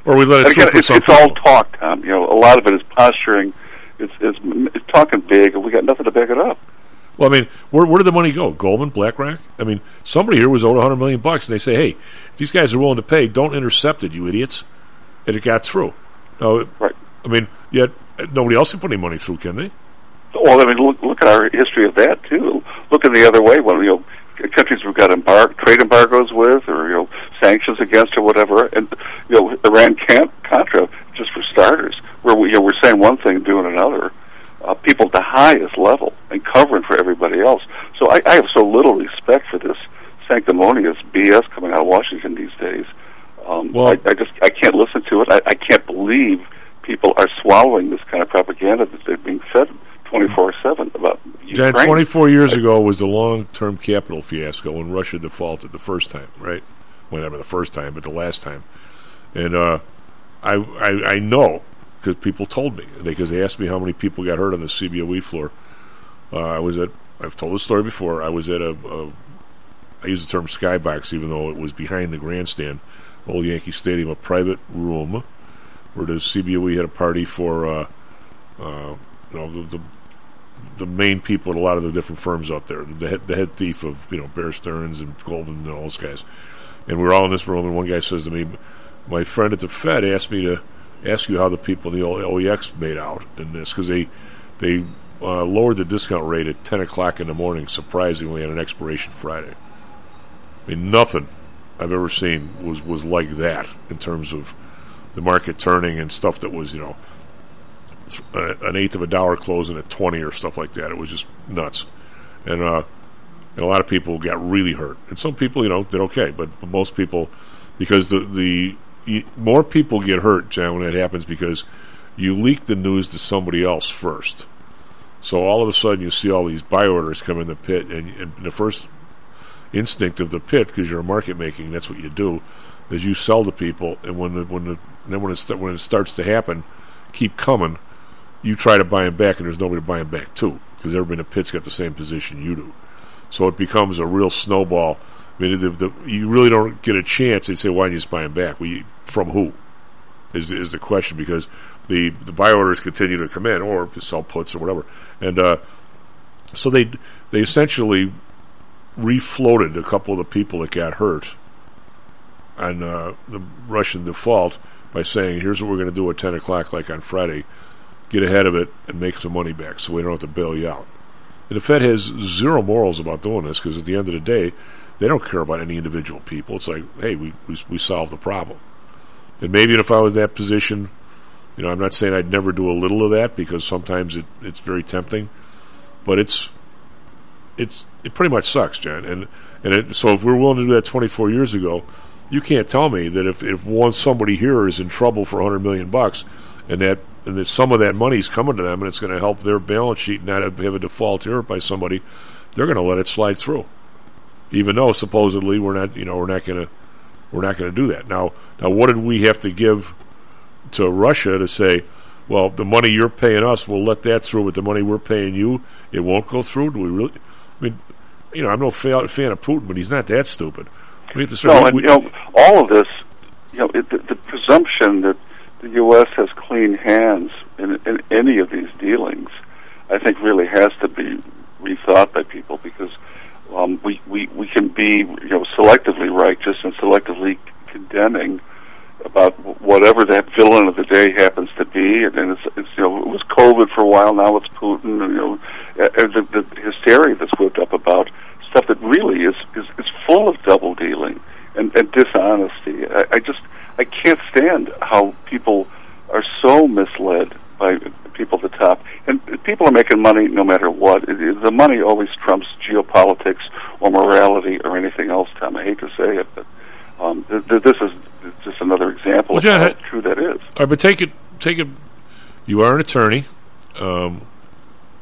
or we let it again, it's, it's all talk, Tom. You know, a lot of it is posturing. It's, it's it's talking big, and we got nothing to back it up. Well, I mean, where where did the money go? Goldman, BlackRock. I mean, somebody here was owed 100 million bucks, and they say, "Hey, if these guys are willing to pay. Don't intercept it, you idiots." And it got through. No, right. I mean, yet nobody else can put any money through, can they? Well, I mean, look, look at our history of that too. Look at the other way. Well, you know, countries we've got embar- trade embargoes with, or you know, sanctions against, or whatever. And you know, Iran can't Contra just for starters, where we, you know, we're saying one thing, doing another. Uh, people at the highest level and covering for everybody else. So I, I have so little respect for this sanctimonious BS coming out of Washington these days. Um, Well- I, I just I can't listen to it. I, I can't believe people are swallowing this kind of propaganda that they're being fed twenty four seven about Jan, Ukraine. 24 years ago was the long-term capital fiasco when Russia defaulted the first time, right? Whatever the first time, but the last time. And uh, I, I I know because people told me because they asked me how many people got hurt on the CBOE floor. Uh, I was at I've told this story before. I was at a, a I use the term skybox even though it was behind the grandstand, old Yankee Stadium, a private room where the CBOE had a party for uh, uh, you know the, the the main people at a lot of the different firms out there. The head, the head thief of you know Bear Stearns and Goldman and all those guys. And we were all in this room, and one guy says to me, "My friend at the Fed asked me to ask you how the people in the OEX made out in this because they they uh, lowered the discount rate at ten o'clock in the morning, surprisingly, on an expiration Friday. I mean, nothing I've ever seen was was like that in terms of the market turning and stuff that was you know an eighth of a dollar closing at 20 or stuff like that. It was just nuts. And, uh, and a lot of people got really hurt. And some people, you know, did okay, but, but most people, because the, the, y- more people get hurt, John, when it happens because you leak the news to somebody else first. So all of a sudden you see all these buy orders come in the pit and, and the first instinct of the pit, because you're a market making, that's what you do, is you sell to people and when the, when the, then when it, when it starts to happen, keep coming, you try to buy them back, and there's nobody to buy them back too, because everybody in the pit's got the same position you do. So it becomes a real snowball. I mean, the, the, you really don't get a chance. They say, "Why don't you just buy them back?" Well, you, from who? Is is the question because the the buy orders continue to come in, or sell puts or whatever, and uh, so they they essentially refloated a couple of the people that got hurt on uh, the Russian default by saying, "Here's what we're going to do at ten o'clock, like on Friday." Get ahead of it and make some money back so we don't have to bail you out. And the Fed has zero morals about doing this because at the end of the day, they don't care about any individual people. It's like, hey, we we, we solved the problem. And maybe if I was in that position, you know, I'm not saying I'd never do a little of that because sometimes it, it's very tempting, but it's it's it pretty much sucks, John. And and it, so if we're willing to do that 24 years ago, you can't tell me that if if one somebody here is in trouble for 100 million bucks, and that and that some of that money is coming to them and it's going to help their balance sheet not have, have a default here by somebody, they're going to let it slide through, even though supposedly we're not you know we're not going to we're not going to do that. Now now what did we have to give to Russia to say? Well, the money you're paying us, we'll let that through, but the money we're paying you, it won't go through. Do we really? I mean, you know, I'm no fa- fan of Putin, but he's not that stupid. We have to sort No, and we- you know, all of this, you know, it, the, the presumption that the U.S. has clean hands in, in any of these dealings, I think, really has to be rethought by people because um, we, we we can be you know selectively righteous and selectively condemning about whatever that villain of the day happens to be, and, and it's, it's you know it was COVID for a while, now it's Putin, and you know uh, the, the hysteria that's whipped up about stuff that really is is, is full of double dealing and, and dishonesty. I, I just I can't stand how people are so misled by people at the top, and people are making money no matter what. It, it, the money always trumps geopolitics or morality or anything else. Tom, I hate to say it, but um, th- th- this is just another example Well, John, of I- how true that is. All right, but take it, take it. You are an attorney. Um,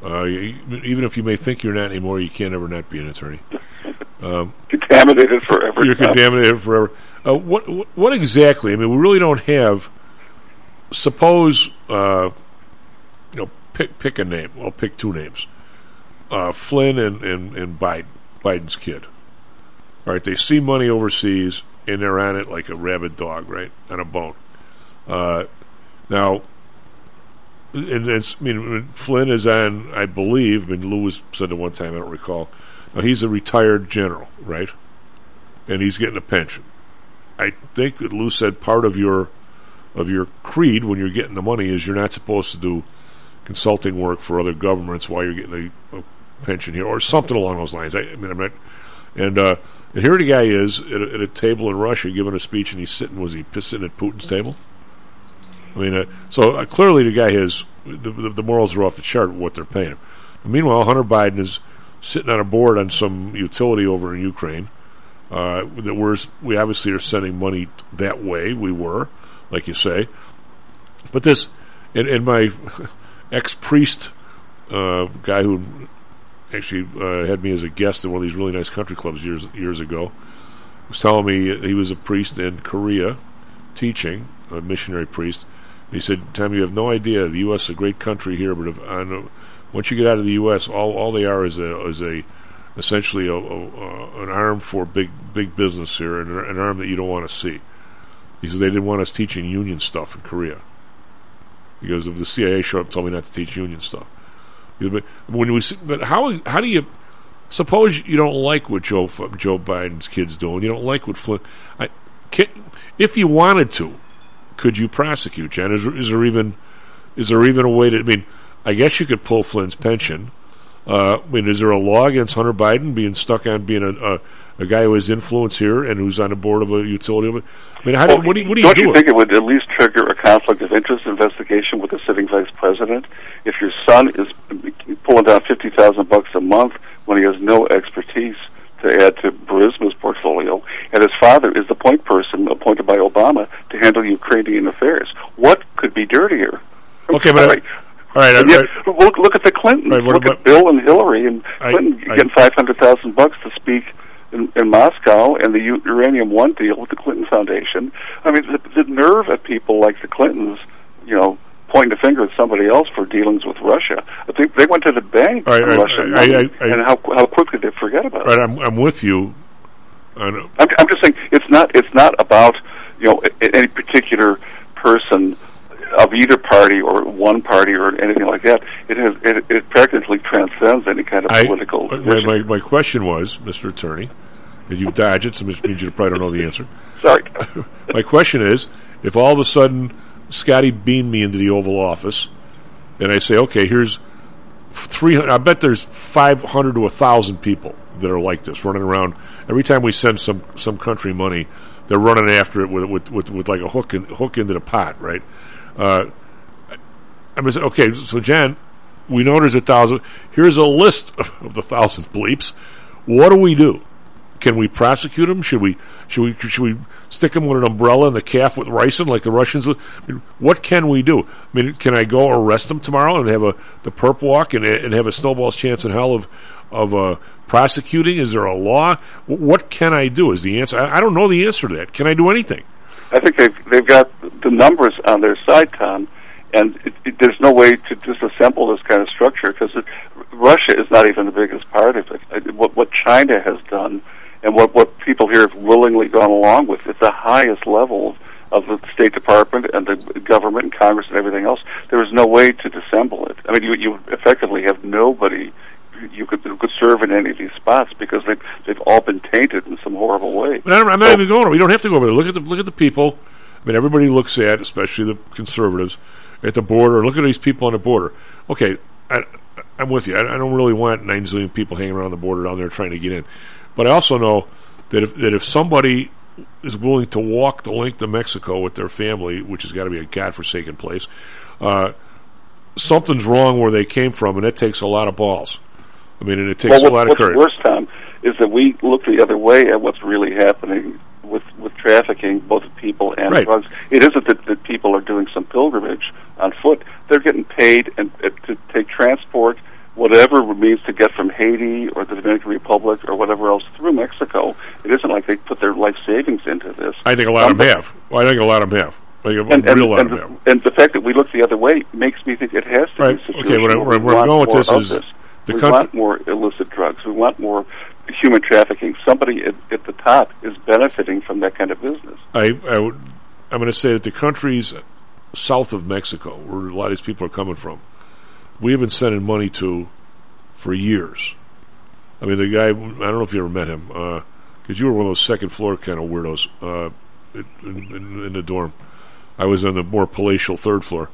uh, you, even if you may think you're not anymore, you can't ever not be an attorney. [LAUGHS] Um, Contaminated forever. You're Tom. contaminated forever. Uh, what, what exactly? I mean, we really don't have. Suppose uh, you know, pick pick a name. Well, pick two names. Uh, Flynn and, and, and Biden, Biden's kid. All right, they see money overseas and they're on it like a rabid dog, right, on a bone. Uh, now, and it's, I mean, Flynn is on, I believe. I mean, Lewis said it one time. I don't recall. Now, he's a retired general, right? And he's getting a pension. I think Lou said part of your of your creed when you're getting the money is you're not supposed to do consulting work for other governments while you're getting a, a pension here, or something along those lines. I, I mean, I'm not. And uh, and here the guy is at a, at a table in Russia giving a speech, and he's sitting. Was he sitting at Putin's table? I mean, uh, so uh, clearly the guy has the, the, the morals are off the chart. What they're paying him. meanwhile, Hunter Biden is sitting on a board on some utility over in Ukraine. Uh, that we're we obviously are sending money that way. We were, like you say, but this and, and my [LAUGHS] ex priest uh, guy who actually uh, had me as a guest in one of these really nice country clubs years years ago was telling me he was a priest in Korea teaching a missionary priest. He said, "Tom, you have no idea. The U.S. is a great country here, but if, know, once you get out of the U.S., all all they are is a is a essentially a, a, an arm for big big business here, and an arm that you don't want to see." He says they didn't want us teaching union stuff in Korea because if the CIA showed up and told me not to teach union stuff. But when we, see- but how how do you suppose you don't like what Joe Joe Biden's kids doing? You don't like what Flynn. I, can, if you wanted to, could you prosecute? Jen, is, is there even is there even a way to? I mean, I guess you could pull Flynn's pension. Uh, I mean, is there a law against Hunter Biden being stuck on being a, a, a guy who has influence here and who's on the board of a utility? I mean, how do, what do you, what do Don't do? you think it would at least trigger a conflict of interest investigation with the sitting vice president if your son is pulling down fifty thousand bucks a month when he has no expertise to add to Burisma's portfolio, and his father is the point person appointed by Obama to handle Ukrainian affairs? What could be dirtier? I'm Okay, but. All right, And yet, look, look at the Clintons. Right, look about- at Bill and Hillary and Clinton I- getting five hundred thousand bucks to speak in, in Moscow, and the Uranium One deal with the Clinton Foundation. I mean, the, the nerve of people like the Clintons, you know, pointing a finger at somebody else for dealings with Russia. I think they went to the bank right, for I- Russian I- I- and how how quickly they forget about All it. right, I'm I'm with you. I'm, I'm just saying it's not it's not about you know any particular person of either party or one party or anything like that. It has it, it practically transcends any kind of I, political. my, my, my question was, Mr. Attorney, and you dodged it, so it means you probably don't know the answer. Sorry. [LAUGHS] my question is, if all of a sudden Scotty beamed me into the Oval Office, and I say, okay, here's three hundred. I bet there's five hundred to a thousand people that are like this, running around. Every time we send some some country money, they're running after it with with with, with like a hook in, hook into the pot, right? Uh, I'm okay, so Jan, we know there's a thousand. Here's a list of the thousand bleeps. What do we do? Can we prosecute them? Should we should we should we stick them with an umbrella in the calf with ricin like the Russians would? I mean, what can we do? I mean, can I go arrest them tomorrow and have a the perp walk and and have a snowball's chance in hell of of uh, prosecuting? Is there a law? What can I do? Is the answer? I, I don't know the answer to that. Can I do anything? I think they've they've got the numbers on their side, Tom, and it, it, there's no way to disassemble this kind of structure because Russia is not even the biggest part of it. What what China has done, and what what people here have willingly gone along with, it's the highest level of the State Department and the government and Congress and everything else. There is no way to disassemble it. I mean, you you effectively have nobody you could who could serve in any of these spots because they've they've all been tainted in some horrible way. But I don't, I'm not even going. there. We don't have to go over there. Look at the look at the people. I mean, everybody looks at, especially the conservatives, at the border. Look at these people on the border. Okay, I, I'm with you. I, I don't really want nine zillion people hanging around the border down there trying to get in. But I also know that if that if somebody is willing to walk the length of Mexico with their family, which has got to be a godforsaken place, uh, something's wrong where they came from, and it takes a lot of balls. I mean, and it takes well, what, a lot of courage. what's worse, Tom, is that we look the other way at what's really happening with with trafficking, both of people and Right. drugs. It isn't that, that people are doing some pilgrimage on foot; they're getting paid and uh, to take transport, whatever it means to get from Haiti or the Dominican Republic or whatever else through Mexico. It isn't like they put their life savings into this. I think a lot of them have. Well, I think a lot of them have. A and, and, lot and, of them the, and the fact that we look the other way makes me think it has to Right. be Okay, what I- where I'm going with this is this. The we country- want more illicit drugs. We want more human trafficking. Somebody at, at the top is benefiting from that kind of business. I, I would, I'm going to say that the countries south of Mexico, where a lot of these people are coming from, we have been sending money to for years. I mean, the guy, I don't know if you ever met him, because you were one of those second floor kind of weirdos uh, in, in, in the dorm. I was on the more palatial third floor.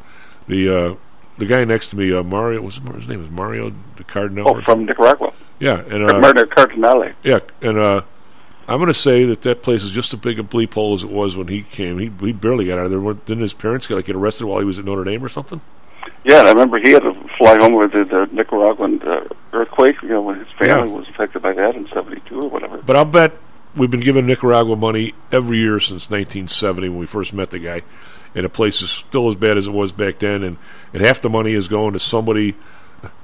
The uh, the guy next to me, uh, Mario, what's his, name? Is Mario the Cardinal? Oh, from Nicaragua. Yeah, and uh, Murder Cardinale. yeah, and uh, I'm going to say that that place is just as big a bleep hole as it was when he came. He he barely got out of there. Didn't his parents get like get arrested while he was at Notre Dame or something? Yeah, and I remember he had to fly home with the, the Nicaraguan uh, earthquake. You know, when his family Yeah. was affected by that in '72 or whatever. But I'll bet we've been giving Nicaragua money every year since 1970 when we first met the guy, and the place is still as bad as it was back then. And, and half the money is going to somebody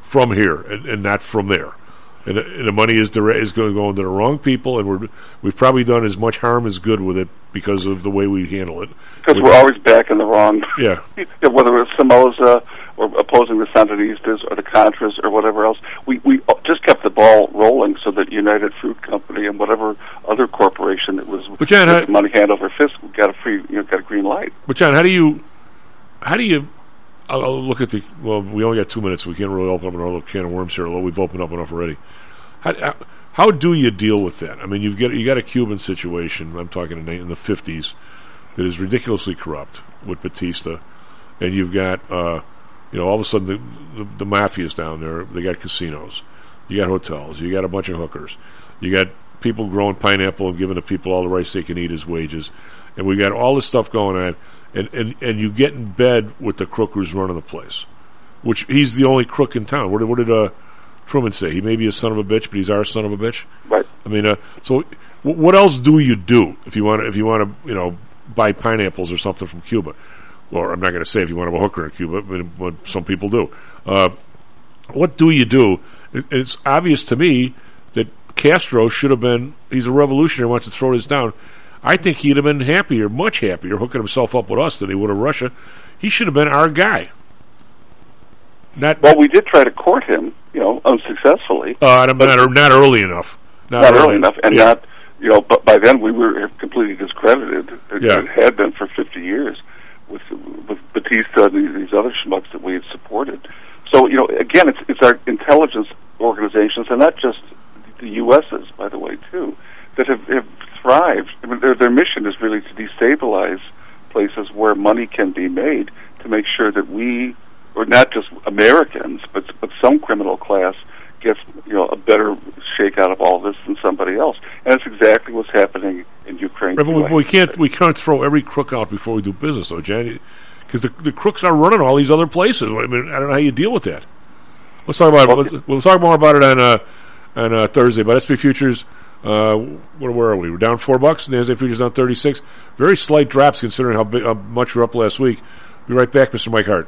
from here and, and not from there. And, the- and the money is dire- is going to go into the wrong people, and we're we've probably done as much harm as good with it because of the way we handle it. Because We- we're always back in the wrong. Yeah. [LAUGHS] Yeah, whether it's Somoza uh, or opposing the Sandinistas or the Contras or whatever else, we we just kept the ball rolling so that United Fruit Company and whatever other corporation that was But John, how- money hand over fist got a free, you know, got a green light. But John, how do you, how do you? I'll, I'll look at the. Well, we only got two minutes. We can't really open up another can of worms here. Although we've opened up enough already. How, how, how do you deal with that? I mean, you've got you got a Cuban situation. I'm talking in the, in the 50s that is ridiculously corrupt with Batista, and you've got, uh, you know, all of a sudden the, the, the mafia's down there. They got casinos, you got hotels, you got a bunch of hookers, you got people growing pineapple and giving the people all the rice they can eat as wages, and we got all this stuff going on, and and and you get in bed with the crook who's running the place, which he's the only crook in town. What did, what did uh, Truman say? He may be a son of a bitch, but he's our son of a bitch. Right. I mean, uh, so w- what else do you do if you want to, if you want to, you know, buy pineapples or something from Cuba? Or I'm not going to say if you want to have a hooker in Cuba, but, but some people do. Uh, what do you do? It, it's obvious to me that Castro should have been. He's a revolutionary. Wants to throw this down. I think he'd have been happier, much happier, hooking himself up with us than he would have Russia. He should have been our guy. Not Well, we did try to court him, you know, unsuccessfully. uh, not, not, early enough. Not, not early enough, and Yeah. not you know. But by then we were completely discredited. It, Yeah. it had been for 50 years with with Batista and these, other schmucks that we had supported. So you know, again, it's it's our intelligence organizations, and not just the U.S.'s, by the way, too, that have, have thrived. I mean, their their mission is really to destabilize places where money can be made to make sure that we or not just Americans, but but some criminal class gets you know a better shake out of all this than somebody else, and it's exactly what's happening in Ukraine. Right, but we, can't we can't throw every crook out before we do business, though, Jan, because the, the crooks are running all these other places. I mean, I don't know how you deal with that. Let's talk about let's, we'll talk more about it on uh, on uh, Thursday. But SP futures, uh, where, where are we? We're down four bucks. And NASDAQ futures down thirty six. Very slight drops considering how, big, how much we're up last week. Be right back, Mr. Mike Hart.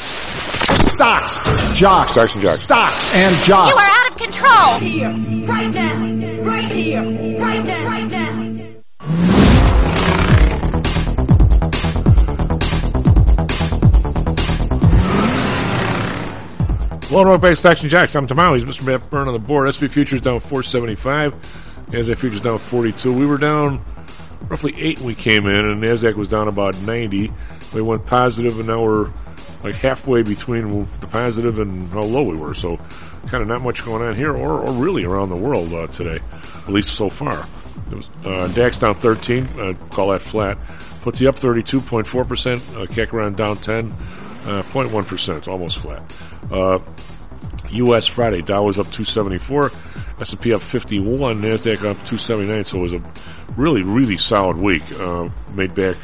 Stocks, jocks, Stocks and jocks. stocks and You are out of control. Here, right now, right here, right now, right now. Hello, Rock Bank Stocks and Jocks. I'm Tom He's Mr. Matt Byrne on the board. SP futures down 475. NASDAQ futures down 42. We were down roughly 8 when we came in, and NASDAQ was down about 90. We went positive, and now we're like halfway between the positive and how low we were. So, kind of not much going on here, or, or really around the world uh, today, at least so far. Was, uh, DAX down 13. Uh, call that flat. FTSE up 32.4%. Uh, CAC down 10. Uh, 0.1%, almost flat. Uh, U.S. Friday, Dow was up 274, S&P up 51, Nasdaq up 279. So it was a really, really solid week. Uh, made back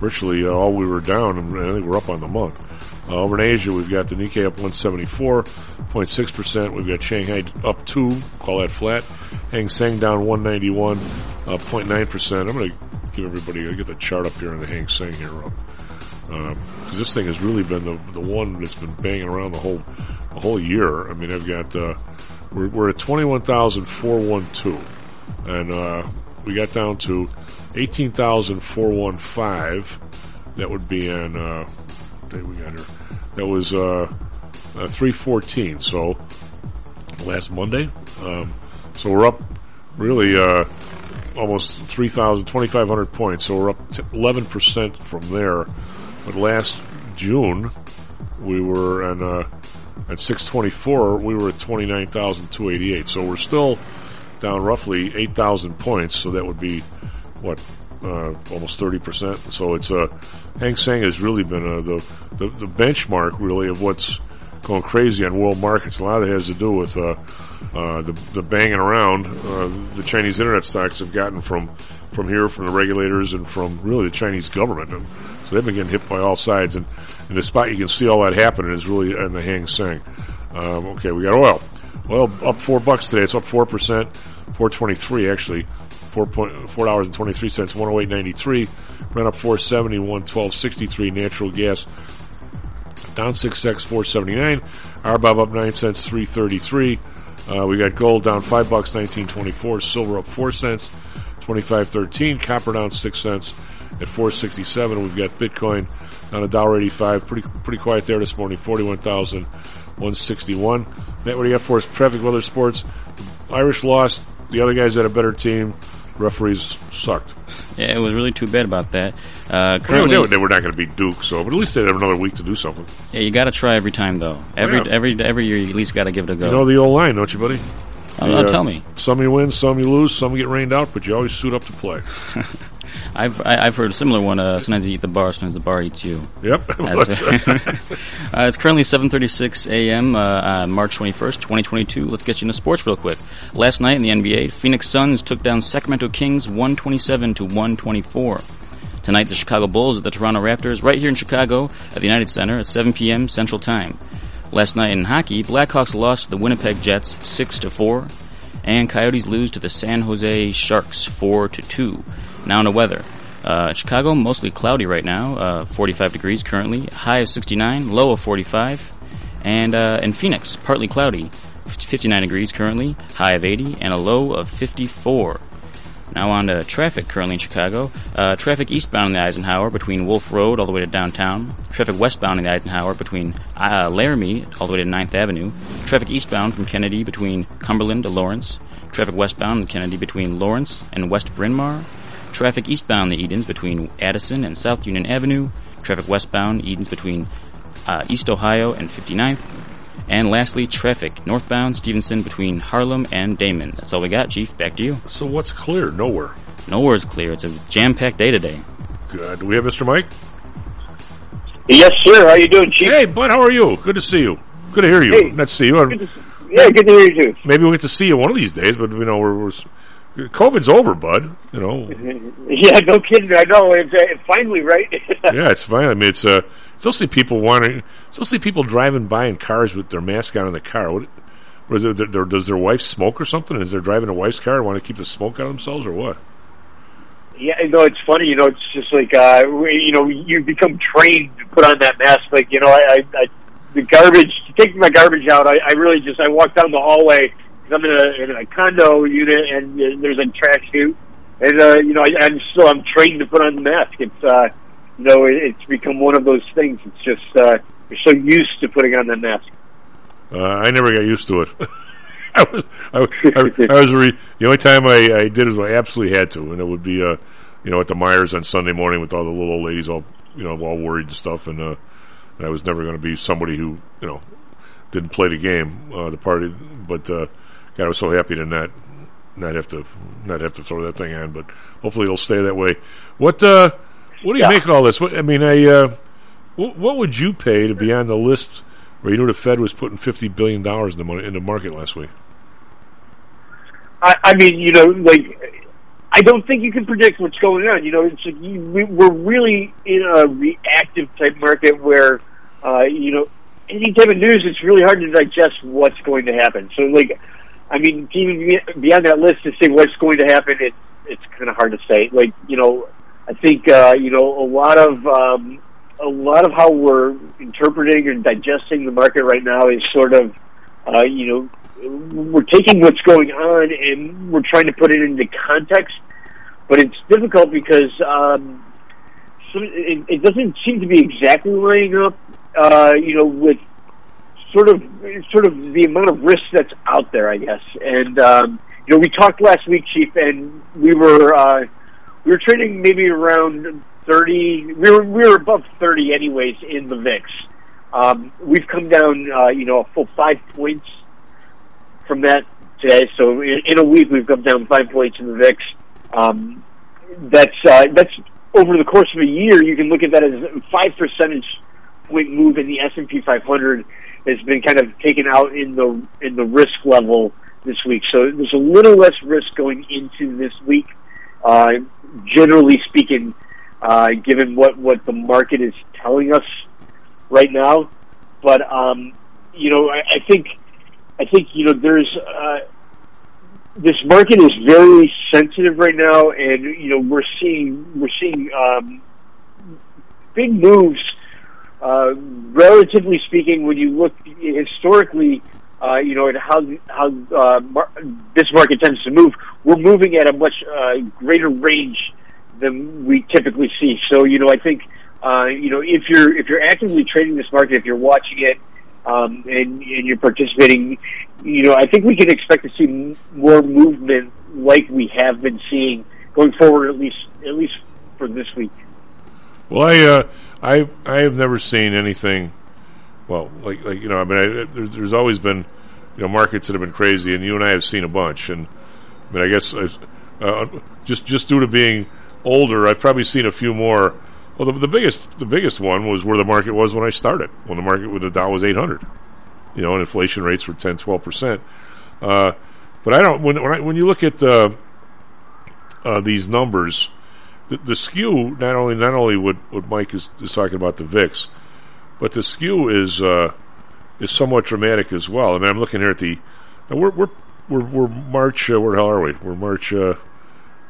virtually uh, all we were down, and I think we're up on the month. Uh, over in Asia, we've got the Nikkei up 174.6%. We've got Shanghai up 2, call that flat. Hang Seng down 191, uh, 0.9%. I'm going to give everybody, I'll get the chart up here on the Hang Seng here, Rob because this thing has really been the the one that's been banging around the whole the whole year. I mean, I've got uh, we're we're at 21,412. and uh, we got down to 18,415. That would be in uh, what day we got here. That was uh, uh, three fourteen. So last Monday. Um, so we're up really uh, almost 3,000, 2,500 points. So we're up 11% from there. but last June we were on uh, at 624. We were at 29,288. So we're still down roughly 8,000 points. So that would be what uh, almost 30 percent. So it's uh, Hang Seng has really been uh, the, the the benchmark really of what's going crazy on world markets. A lot of it has to do with uh, uh, the the banging around uh, the Chinese internet stocks have gotten from from here, from the regulators, and from really the Chinese government. And so they've been getting hit by all sides. And, and the spot you can see all that happening is really in the Hang Seng. Um, okay, we got oil. Oil up four bucks today. It's up four percent, four twenty three actually. Four point four dollars and twenty three cents, one oh eight ninety three. Ran up four seventy, one twelve sixty three. Natural gas down six six four seventy nine. RBOB up nine cents, three thirty three. Uh, we got gold down five bucks, nineteen twenty four. Silver up four cents, twenty five thirteen. Copper down six cents at four sixty seven. We've got Bitcoin down a dollar eighty five. Pretty pretty quiet there this morning. Forty one thousand one sixty one. Matt, what do you got for us? Traffic, weather, sports. Irish lost. The other guys had a better team. Referees sucked. Yeah, it was really too bad about that. Uh, Well, they, were- they were not going to beat Duke, so but at least they have another week to do something. yeah, you got to try every time though. Oh, every Yeah. every every year, you at least got to give it a go. You know the old line, don't you, buddy? Uh, oh, no, uh, uh, tell me. Some you win, some you lose, some get rained out, but you always suit up to play. [LAUGHS] I've I, I've heard a similar one. Uh, sometimes you eat the bar, sometimes the bar eats you. Yep. [LAUGHS] [LAUGHS] Uh, it's currently 7:36 a.m. Uh, uh, March 21st, 2022. Let's get you into sports real quick. Last night in the NBA, Phoenix Suns took down Sacramento Kings 127 to 124. Tonight, the Chicago Bulls at the Toronto Raptors, right here in Chicago at the United Center at 7 p.m. Central Time. Last night in hockey, Blackhawks lost to the Winnipeg Jets 6 to 4, and Coyotes lose to the San Jose Sharks 4 to 2. Now in the weather. Uh, Chicago, mostly cloudy right now, uh, 45 degrees currently, high of 69, low of 45. And uh, in Phoenix, partly cloudy, 59 degrees currently, high of 80, and a low of 54. Now on to traffic currently in Chicago. Uh, traffic eastbound on the Eisenhower between Wolf Road all the way to downtown. Traffic westbound on the Eisenhower between uh, Laramie all the way to 9th Avenue. Traffic eastbound from Kennedy between Cumberland to Lawrence. Traffic westbound in Kennedy between Lawrence and West Bryn Mawr. Traffic eastbound the Edens between Addison and South Union Avenue. Traffic westbound Edens between uh, East Ohio and 59th. And lastly, traffic northbound Stevenson between Harlem and Damen. That's all we got, Chief. Back to you. So what's clear? Nowhere. Nowhere's clear. It's a jam-packed day today. Good. Do we have Mr. Mike? Yes, sir. How you doing, Chief? Hey, bud. How are you? Good to see you. Good to hear you. Hey. Not to see you. Yeah, good to hear you too. Maybe we'll get to see you one of these days, but you know we're, we're COVID's over, bud. You know. [LAUGHS] Yeah, no kidding. I know. It's uh, finally right. [LAUGHS] yeah, it's fine. I mean, it's uh, still see people wanting, still see people driving by in cars with their mask on in the car. What, what is it? Their, their- does their wife smoke or something? Is they driving a wife's car and want to keep the smoke out of themselves or what? Yeah, no, it's funny. You know, it's just like uh, we- you know, you become trained to put on that mask. Like you know, I, I, I the garbage, taking my garbage out. I, I really just I walk down the hallway. I'm in a in a condo unit, and uh, there's a track chute, and uh, you know, I, I'm still I'm trained to put on the mask. It's uh, you know, it, it's become one of those things. It's just uh, you're so used to putting on that mask. Uh, I never got used to it. [LAUGHS] I was, I, I, I was re, the only time I, I did it was I absolutely had to, and it would be, uh, you know, at the Myers on Sunday morning with all the little old ladies all, you know, all worried and stuff, and, uh, and I was never going to be somebody who, you know, didn't play the game, uh, the party, but, uh, God, I was so happy to not, not have to, not have to throw that thing on, but hopefully it'll stay that way. What, uh, what do you Yeah. make of all this? What, I mean, I, uh, what, what would you pay to be on the list where you know the Fed was putting fifty billion dollars in the money in the market last week? I, I mean, you know, like I don't think you can predict what's going on. You know, it's like you, we, we're really in a reactive type market where, uh, you know, any type of news, it's really hard to digest what's going to happen. So, like, I mean, even beyond that list to say what's going to happen, it, it's kind of hard to say. Like, you know, I think uh, you know a lot of um, a lot of how we're interpreting and digesting the market right now is sort of, uh, you know, we're taking what's going on and we're trying to put it into context, but it's difficult because um, so it, it doesn't seem to be exactly lining up, uh, you know, with sort of sort of the amount of risk that's out there, I guess. And um, you know, we talked last week, Chief, and we were uh, we were trading maybe around thirty. We were we were above thirty anyways in the VIX. Um, we've come down, uh, you know, a full five points from that today. So in, in a week, we've come down five points in the VIX. Um, that's uh, that's over the course of a year. You can look at that as five percentage point move in the S and P 500 has been kind of taken out in the in the risk level this week. So there's a little less risk going into this week, uh, generally speaking, uh, given what what the market is telling us right now. But um, you know, I, I think I think you know there's uh, this market is very sensitive right now, and you know we're seeing we're seeing um, big moves. Uh, relatively speaking, when you look historically, uh, you know, at how how uh, mar- this market tends to move, we're moving at a much uh, greater range than we typically see. So, you know, I think uh, you know if you're if you're actively trading this market, if you're watching it, um, and and you're participating, you know, I think we can expect to see more movement like we have been seeing going forward, at least at least for this week. Well, I uh, I I have never seen anything. Well, like like you know, I mean, I, there's, there's always been you know markets that have been crazy, and you and I have seen a bunch. And I mean, I guess uh, just just due to being older, I've probably seen a few more. Well, the, the biggest the biggest one was where the market was when I started, when the market with the Dow was 800. You know, and inflation rates were 10, 12 percent. Uh, but I don't when when, I, when you look at uh, uh, these numbers, the, the skew not only not only what, what Mike is, is talking about the VIX, but the skew is uh, is somewhat dramatic as well. I mean, I'm looking here at the we're we're we're, we're March. Uh, where the hell are we? We're March. Uh,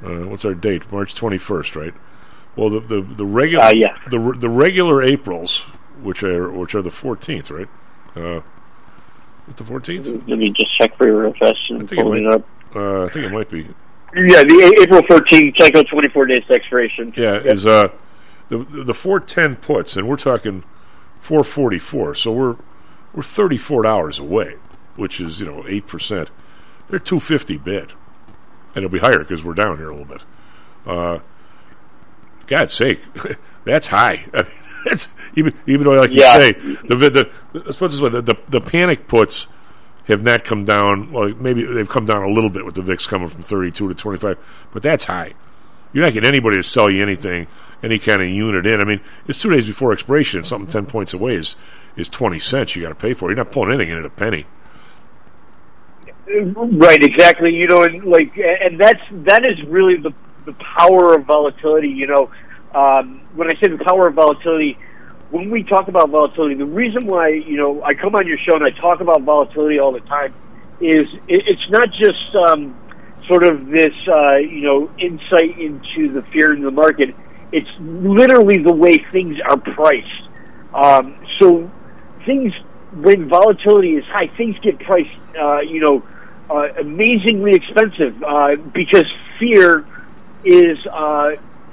uh, what's our date? March 21st, right? Well, the the the regular Uh, yeah. the the regular Aprils, which are which are the 14th, right? Uh, the 14th. Let me just check for your refresh and I think it might, it up. Uh, I think it might be. Yeah, the April 14th, cycle 24 days expiration. Yeah, is uh the the four ten puts, and we're talking four forty four. So we're we're thirty four hours away, which is you know eight percent. They're two fifty bid, and it'll be higher because we're down here a little bit. Uh, God's sake, [LAUGHS] that's high. [LAUGHS] I mean, that's even even though like Yeah. you say the the, the let's put this way the, the the panic puts have not come down. Well, maybe they've come down a little bit with the VIX coming from 32 to 25, but that's high. You're not getting anybody to sell you anything, any kind of unit in. I mean, it's two days before expiration, and something 10 points away is, is 20 cents you got to pay for. You're not pulling anything in at a penny. Right, exactly. You know, and like, and that's that is really the the power of volatility. You know, um, when I say the power of volatility, when we talk about volatility, the reason why you know I come on your show and I talk about volatility all the time is it, it's not just um, sort of this uh, you know insight into the fear in the market. It's literally the way things are priced. Um, so things when volatility is high, things get priced. Uh, you know uh, amazingly expensive uh, because fear is uh,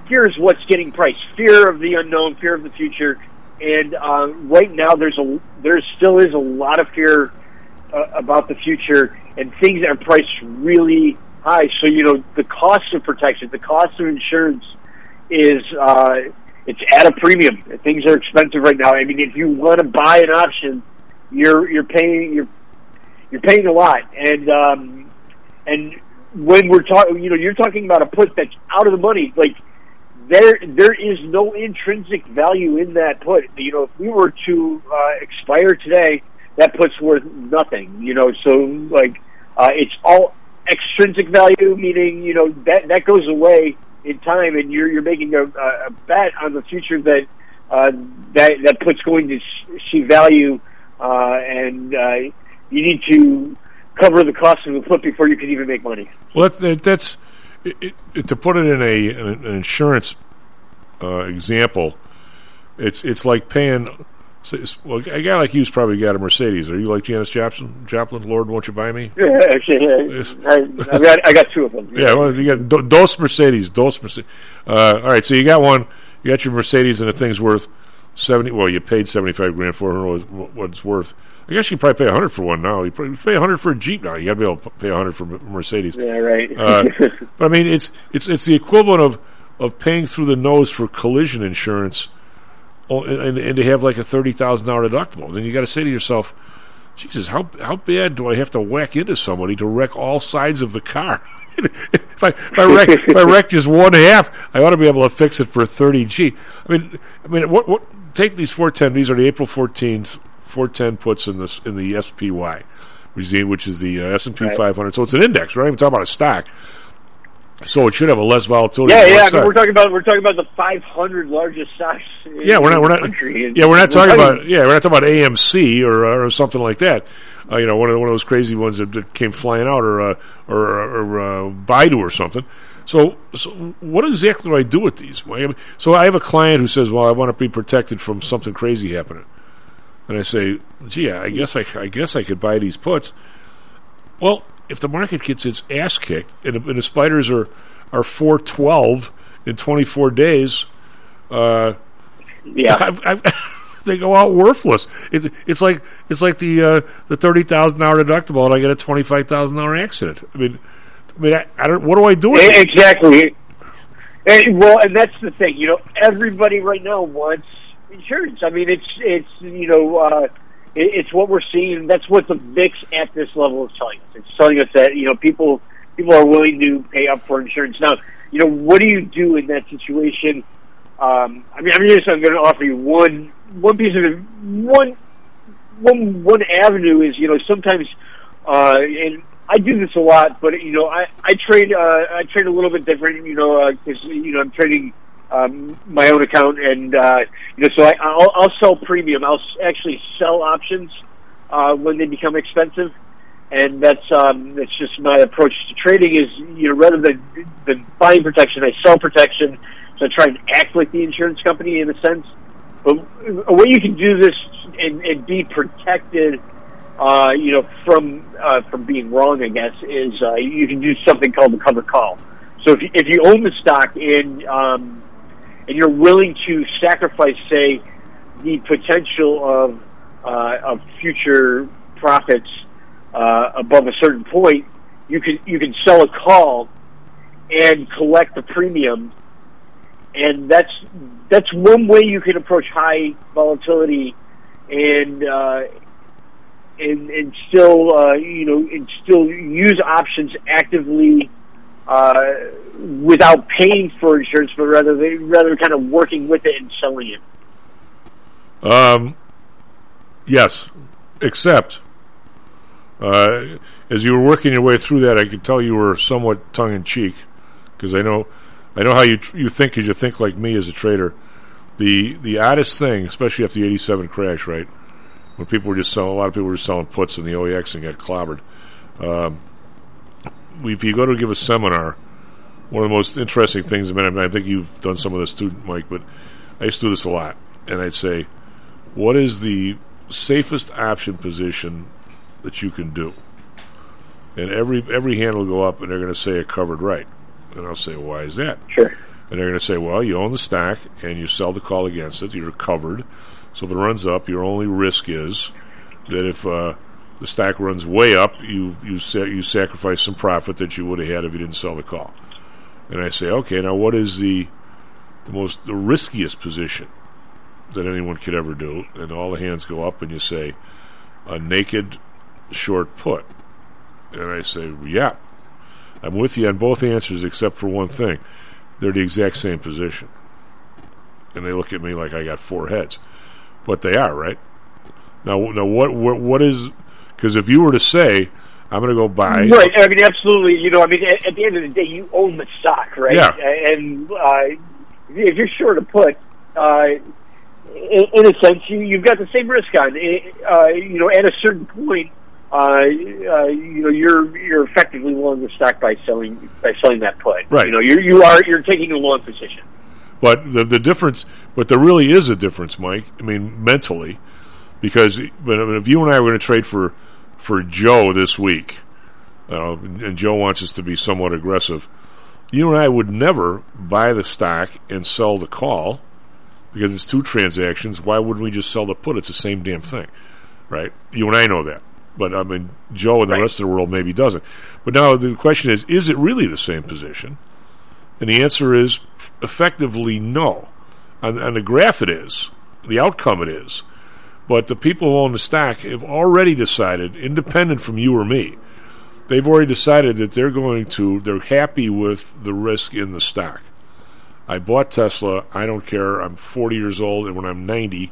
fear is what's getting priced. Fear of the unknown, fear of the future, and uh, right now there's a there still is a lot of fear uh, about the future, and things are priced really high. So you know the cost of protection, the cost of insurance is uh, it's at a premium. Things are expensive right now. I mean, if you want to buy an option, you're you're paying you're you're paying a lot, and um, and when we're talking, you know, you're talking about a put that's out of the money. Like there, there is no intrinsic value in that put. You know, if we were to uh, expire today, that put's worth nothing. You know, so like uh, it's all extrinsic value, meaning you know that that goes away in time, and you're you're making a, a bet on the future that uh, that that put's going to see value, uh, and uh, you need to cover the cost of the put before you can even make money. Well, that, that, that's it, it, to put it in a an, an insurance uh, example. It's it's like paying. Well, a guy like you's probably got a Mercedes. Are you like Janis Joplin? Joplin, Lord, won't you buy me? Yeah, actually, I, I, I got I got two of them. Yeah, well, you got do- dos Mercedes, dos Mercedes. Uh, all right, so you got one. You got your Mercedes, and the thing's worth seventy. Well, you paid seventy five grand for it. What it's worth. I guess you probably pay a hundred for one now. You probably pay a hundred for a Jeep now. You got to be able to pay a hundred for a Mercedes. Yeah, right. uh, [LAUGHS] but I mean, it's it's it's the equivalent of of paying through the nose for collision insurance, oh, and, and to have like a thirty thousand dollar deductible. Then you got to say to yourself, Jesus, how how bad do I have to whack into somebody to wreck all sides of the car? [LAUGHS] if I if I wreck if I wreck just one half, I ought to be able to fix it for thirty G. I mean, I mean, what what? Take these four ten. These are the April fourteenth four ten puts in this in the SPY, which is the, which is the uh, S and P Right. five hundred. So it's an index. We're not even talking about a stock. So it should have a less volatility. Yeah, yeah. I mean, we're talking about we're talking about the 500 largest stocks. In Yeah, we're not. We're not. Country. Yeah, we're not talking about. Yeah, we're not talking about AMC or uh, or something like that. Uh, you know, one of the, one of those crazy ones that, that came flying out, or uh, or or uh, Baidu or something. So, so, what exactly do I do with these? Well, I mean, So, I have a client who says, "Well, I want to be protected from something crazy happening," and I say, "Gee, I guess I, I guess I could buy these puts." Well, if the market gets its ass kicked and, the- and the spiders are are four twelve in twenty four days, uh, Yeah. [LAUGHS] I've, I've, [LAUGHS] they go out worthless. It's it's like it's like the uh, the thirty thousand dollar deductible, and I get a twenty five thousand dollar accident. I mean, I mean, I, I don't. What do I do? Exactly. And, well, and that's the thing. You know, everybody right now wants insurance. I mean, it's it's you know, uh, it, it's what we're seeing. That's what the VIX at this level is telling us. It's telling us that you know people people are willing to pay up for insurance. Now, you know, what do you do in that situation? Um, I mean, I'm just I'm going to offer you one one piece of one one one avenue is you know sometimes uh, and I do this a lot, but you know I I trade uh, I trade a little bit different, you know, because you know I'm trading um, my own account, and uh, you know so I I'll, I'll sell premium. I'll actually sell options uh, when they become expensive, and that's um, that's just my approach to trading. Is you know rather than than buying protection, I sell protection. So I try and act like the insurance company in a sense. But a way you can do this and, and be protected, uh, you know, from uh, from being wrong, I guess, is uh, you can do something called the cover call. So if you, if you own the stock and um, and you're willing to sacrifice, say, the potential of uh, of future profits uh, above a certain point, you can you can sell a call and collect the premium and that's that's one way you can approach high volatility and uh, and and still uh, you know and still use options actively uh, without paying for insurance, but rather they rather kind of working with it and selling it. Um, yes, except uh, as you were working your way through that, I could tell you were somewhat tongue in cheek because I know I know how you you think because you think like me as a trader. The the oddest thing, especially after the '87 crash, right? When people were just selling, a lot of people were just selling puts in the OEX and got clobbered. Um, if you go to give a seminar, one of the most interesting things, I mean, I think you've done some of this too, Mike, but I used to do this a lot, and I'd say, what is the safest option position that you can do? And every every hand will go up, and they're going to say a covered write, and I'll say, why is that? Sure. And they're going to say, well, you own the stock, and you sell the call against it. You're covered. So if it runs up, your only risk is that if uh, the stock runs way up, you you sa- you sacrifice some profit that you would have had if you didn't sell the call. And I say, okay, now what is the the most the riskiest position that anyone could ever do? And all the hands go up, and you say, a naked short put. And I say, yeah, I'm with you on both answers except for one thing. They're the exact same position. And they look at me like I got four heads. But they are, right? Now, now what, what, what is, because if you were to say, I'm going to go buy. Right. I mean, absolutely. You know, I mean, at, at the end of the day, you own the stock, right? Yeah. And uh, if you're short a put, uh, in, in a sense, you, you've got the same risk on. Uh, you know, at a certain point, uh, uh, you know, you're you're effectively long the stock by selling by selling that put. Right. You know, you're you are you're taking a long position. But the the difference, but there really is a difference, Mike. I mean, mentally, because but I mean, if you and I were going to trade for for Joe this week, uh, and Joe wants us to be somewhat aggressive, you and I would never buy the stock and sell the call because it's two transactions. Why wouldn't we just sell the put? It's the same damn thing, right? You and I know that. But I mean, Joe and the rest of the world maybe doesn't. But now the question is: Is it really the same position? And the answer is effectively no. On, on the graph, it is. The outcome, it is. But the people who own the stock have already decided, independent from you or me, they've already decided that they're going to, they're happy with the risk in the stock. I bought Tesla. I don't care. I'm 40 years old, and when I'm 90,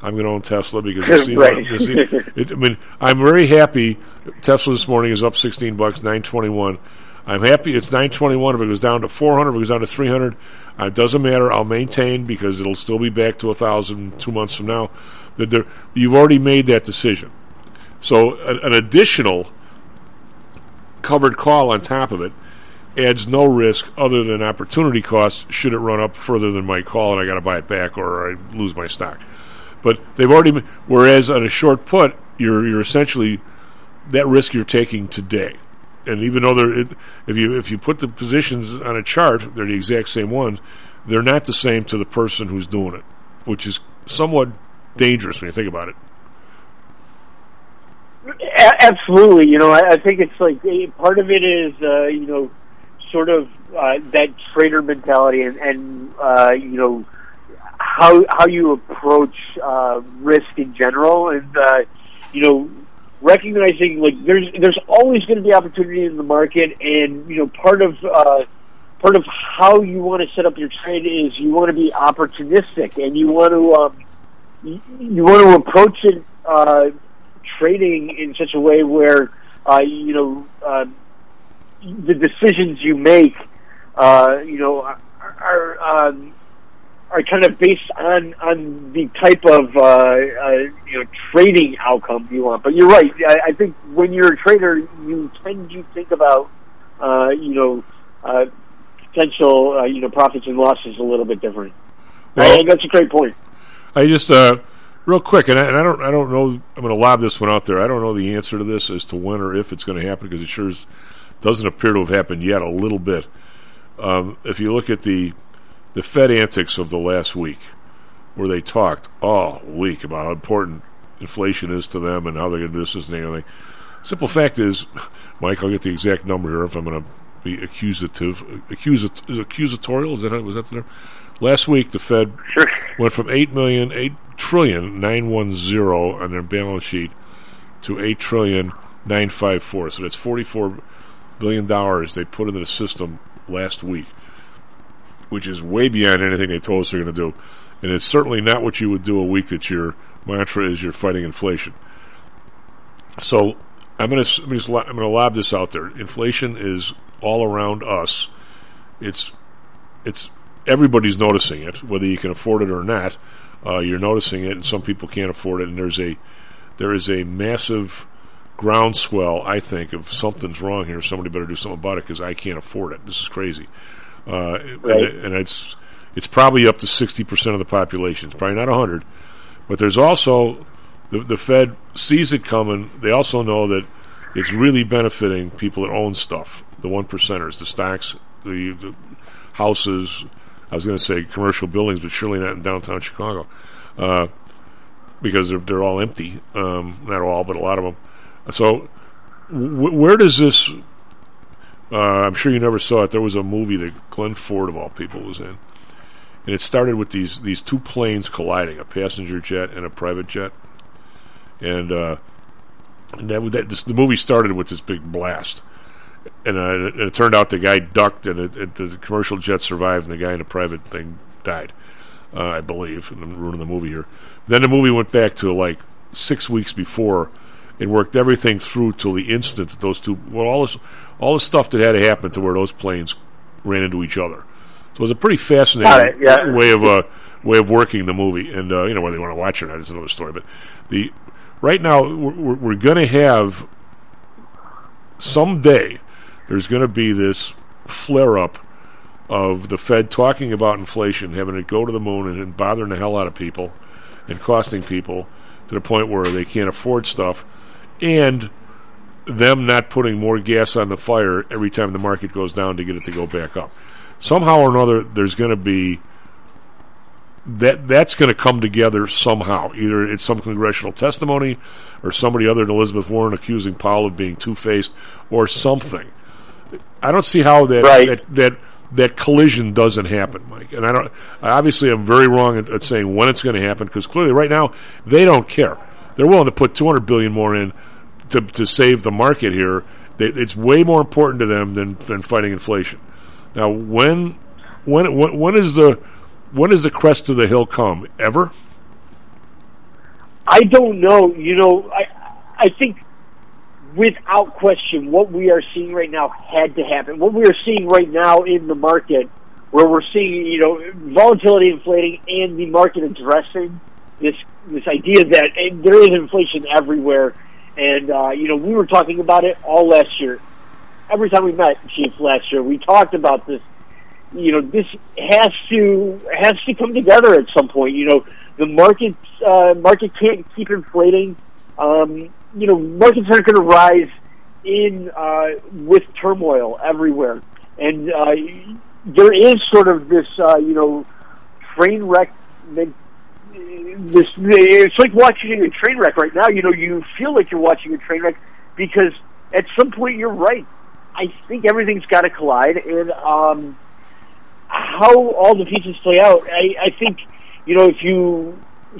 I'm going to own Tesla because you see, [LAUGHS] Right. you see it, I mean, I'm very happy. Tesla this morning is up 16 bucks, 921. I'm happy it's 921. If it goes down to 400, if it goes down to 300, uh, it doesn't matter. I'll maintain because it'll still be back to a thousand two months from now. There- You've already made that decision. So an, an additional covered call on top of it adds no risk other than opportunity costs should it run up further than my call and I got to buy it back or I lose my stock. But they've already. Whereas on a short put, you're you're essentially that risk you're taking today. And even though they're, it, if you if you put the positions on a chart, they're the exact same ones. They're not the same to the person who's doing it, which is somewhat dangerous when you think about it. Absolutely. You know, I, I think it's like eh, part of it is, uh, you know, sort of uh, that trader mentality and, and uh, you know, how how you approach uh, risk in general, and uh, you know, recognizing like there's there's always going to be opportunity in the market, and you know, part of uh, part of how you want to set up your trade is you want to be opportunistic, and you want to um, you, want to approach it. Uh, trading in such a way where uh, you know uh, the decisions you make, uh, you know, are are, um, are kind of based on on the type of uh, uh, you know trading outcome you want. But you're right. I, I think when you're a trader, you tend to think about uh, you know uh, potential uh, you know profits and losses a little bit different. Well- that's a great point. I just uh, real quick, and I, and I don't I don't know. I'm going to lob this one out there. I don't know the answer to this as to when or if it's going to happen because it sure is, doesn't appear to have happened yet. A little bit. Um, if you look at the the Fed antics of the last week, where they talked all week about how important inflation is to them and how they're going to do this, this, and the other thing. Simple fact is, Mike, I'll get the exact number here if I'm going to be accusative. Accusat- accusatorial? Is that was that the term? Last week, the Fed went from eight million, eight trillion, nine one zero on their balance sheet to eight trillion, nine five four. So that's forty four billion dollars they put into the system last week, which is way beyond anything they told us they're going to do, and it's certainly not what you would do a week that your mantra is you're fighting inflation. So I'm going to I'm going to lob this out there. Inflation is all around us. It's it's everybody's noticing it, whether you can afford it or not. Uh, you're noticing it, and some people can't afford it. And there's a there is a massive groundswell, I think, of something's wrong here. Somebody better do something about it because I can't afford it. This is crazy, uh, Right. and, and it's it's probably up to sixty percent of the population. It's probably not hundred, but there's also the the Fed sees it coming. They also know that it's really benefiting people that own stuff, the one percenters, the stocks, the, the houses. I was going to say commercial buildings, but surely not in downtown Chicago, uh, because they're, they're all empty. Um, not all, but a lot of them. So, w- where does this? Uh, I'm sure you never saw it. There was a movie that Glenn Ford, of all people, was in, and it started with these these two planes colliding, a passenger jet and a private jet, and uh, and that, that this, the movie started with this big blast, and, uh, and it turned out the guy ducked, and it, it, the commercial jet survived, and the guy in the private thing died, uh, I believe. And I'm ruining the movie here. Then the movie went back to like six weeks before, and worked everything through till the instant that those two, well, all this, all the stuff that had to happen to where those planes ran into each other. So it was a pretty fascinating it, yeah. way of uh, way of working the movie, and uh, you know whether you want to watch it or not is another story. But the right now we're, we're, we're going to have someday there's going to be this flare up of the Fed talking about inflation, having it go to the moon, and, and bothering the hell out of people and costing people to the point where they can't afford stuff, and them not putting more gas on the fire every time the market goes down to get it to go back up. Somehow or another, there's going to be that that's going to come together somehow. Either it's some congressional testimony, or somebody other than Elizabeth Warren accusing Powell of being two faced, or something. I don't see how that, Right. that that that collision doesn't happen, Mike. And I don't. Obviously, I'm very wrong at, at saying when it's going to happen because clearly, right now, they don't care. They're willing to put 200 billion more in to to save the market here. They, it's way more important to them than than fighting inflation. Now, when when when, when is the when does the crest of the hill come? Ever? I don't know. You know, I I think without question, what we are seeing right now had to happen. What we are seeing right now in the market, where we're seeing you know volatility inflating and the market addressing this this idea that there is inflation everywhere, and uh, you know we were talking about it all last year. Every time we met, Chief, last year, we talked about this. You know, this has to has to come together at some point. You know, the market uh, market can't keep inflating. Um, you know, markets aren't going to rise in uh, with turmoil everywhere, and uh, there is sort of this, uh, you know, train wreck. This it's like watching a train wreck right now. You know, you feel like you're watching a train wreck because at some point you're right. I think everything's got to collide, and um, how all the pieces play out. I, I think you know if you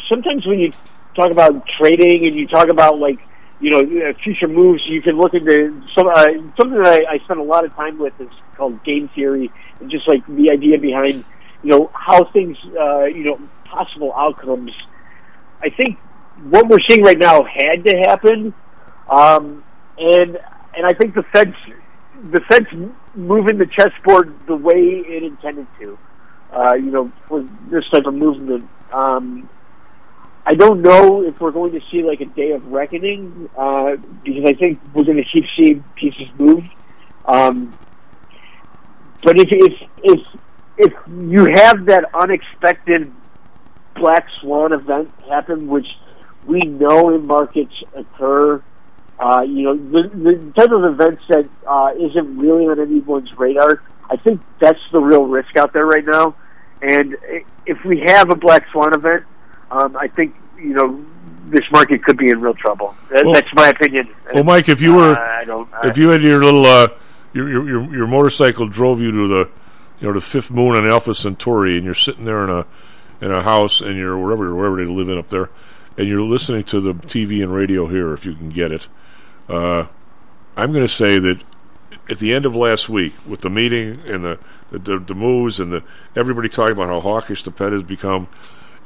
sometimes when you talk about trading and you talk about like you know uh, future moves, you can look into some uh, something that I, I spend a lot of time with is called game theory, and just like the idea behind you know how things uh, you know possible outcomes. I think what we're seeing right now had to happen, um, and and I think the Fed's the Fed's moving the chessboard the way it intended to. Uh, you know, for this type of movement. Um, I don't know if we're going to see like a day of reckoning uh, because I think we're going to keep seeing pieces move. Um, but if if if if you have that unexpected black swan event happen, which we know in markets occur, uh, you know the, the type of events that uh, isn't really on anyone's radar. I think that's the real risk out there right now. And if we have a black swan event, um, I think you know this market could be in real trouble. That, Well- that's my opinion. Well, Mike, if you were, Uh, I don't. I, if you had your little, uh, your, your your your motorcycle drove you to the, you know, the fifth moon on Alpha Centauri, and you're sitting there in a in a house, and you're wherever wherever they live in up there, and you're listening to the TV and radio here, if you can get it. Uh, I'm going to say that at the end of last week, with the meeting and the the, the, the moves and the everybody talking about how hawkish the Fed has become,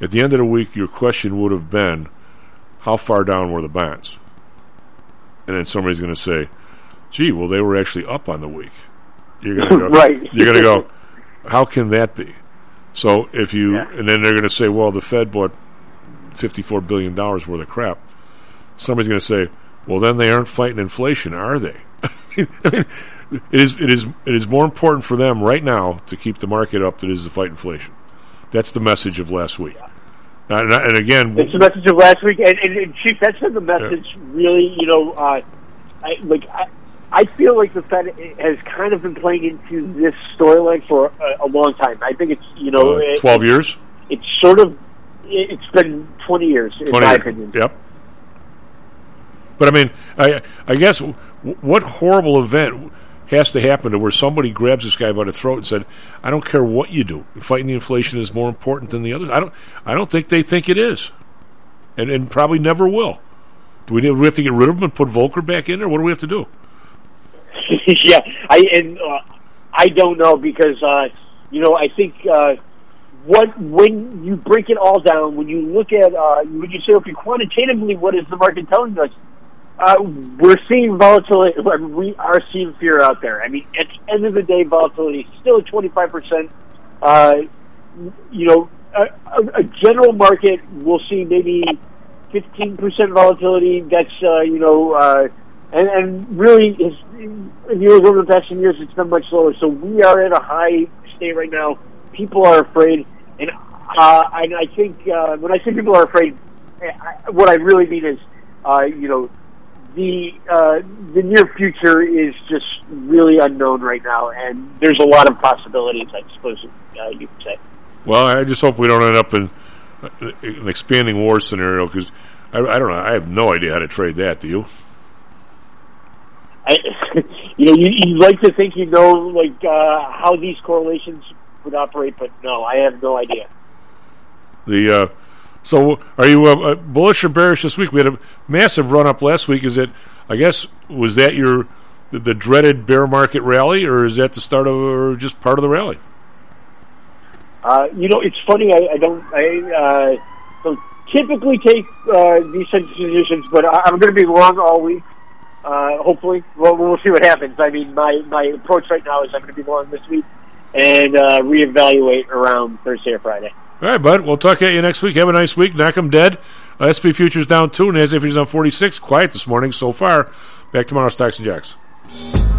at the end of the week, your question would have been, how far down were the bonds? and then somebody's going to say, "Gee, well, they were actually up on the week." You're going to go, [LAUGHS] Right. You're going to go, "How can that be?" So if you, and then they're going to say, "Well, the Fed bought 54 billion dollars worth of crap." Somebody's going to say, "Well, then they aren't fighting inflation, are they?" [LAUGHS] I mean, it is it is it is more important for them right now to keep the market up than it is to fight inflation. That's the message of last week. And, and again, It's the message of last week, and, and, and Chief, that's been the message. Really, you know, uh, I, like I, I feel like the Fed has kind of been playing into this storyline for a, a long time. I think it's you know, uh, it- 12 years. It's sort of it's been twenty years, in 20 my years. opinion. Yep. But I mean, I I guess w- what horrible event has to happen to where somebody grabs this guy by the throat and said, "I don't care what you do, fighting the inflation is more important than the others." I don't I don't think they think it is, and and probably never will. Do we, do we have to get rid of him and put Volcker back in there? What do we have to do? [LAUGHS] yeah, I and uh, I don't know because uh, you know I think uh, what when you break it all down, when you look at uh, when you say okay quantitatively, what is the market telling us? Uh, we're seeing volatility. We are seeing fear out there. I mean, at the end of the day, volatility is still at twenty five percent. Uh, You know, a, a, a general market will see maybe fifteen percent volatility. That's uh, you know, uh, and and really, is, if you look over the past few years, it's been much lower. So we are at a high state right now. People are afraid, and uh, and I think uh, when I say people are afraid, I, what I really mean is, uh, you know, the uh, the near future is just really unknown right now, and there's a lot of possibilities. I suppose uh, you could say. Well, I just hope we don't end up in uh, an expanding war scenario because I, I don't know. I have no idea how to trade that. Do you? I, [LAUGHS] you know, you, you like to think you know like uh, how these correlations would operate, but no, I have no idea. The uh, so are you uh, uh, bullish or bearish this week? We had a massive run up last week. Is it? I guess was that your the, the dreaded bear market rally, or is that the start of, or just part of the rally? Uh, you know, it's funny. I, I don't. I uh, don't typically take uh, these types of positions, but I, I'm going to be long all week. Uh, hopefully, well, we'll see what happens. I mean, my my approach right now is I'm going to be long this week and uh, reevaluate around Thursday or Friday. All right, bud. We'll talk at you next week. Have a nice week. Knock 'em dead. Uh, SP futures down two, and NASDAQ futures on 46. Quiet this morning so far. Back tomorrow, Stocks and Jocks.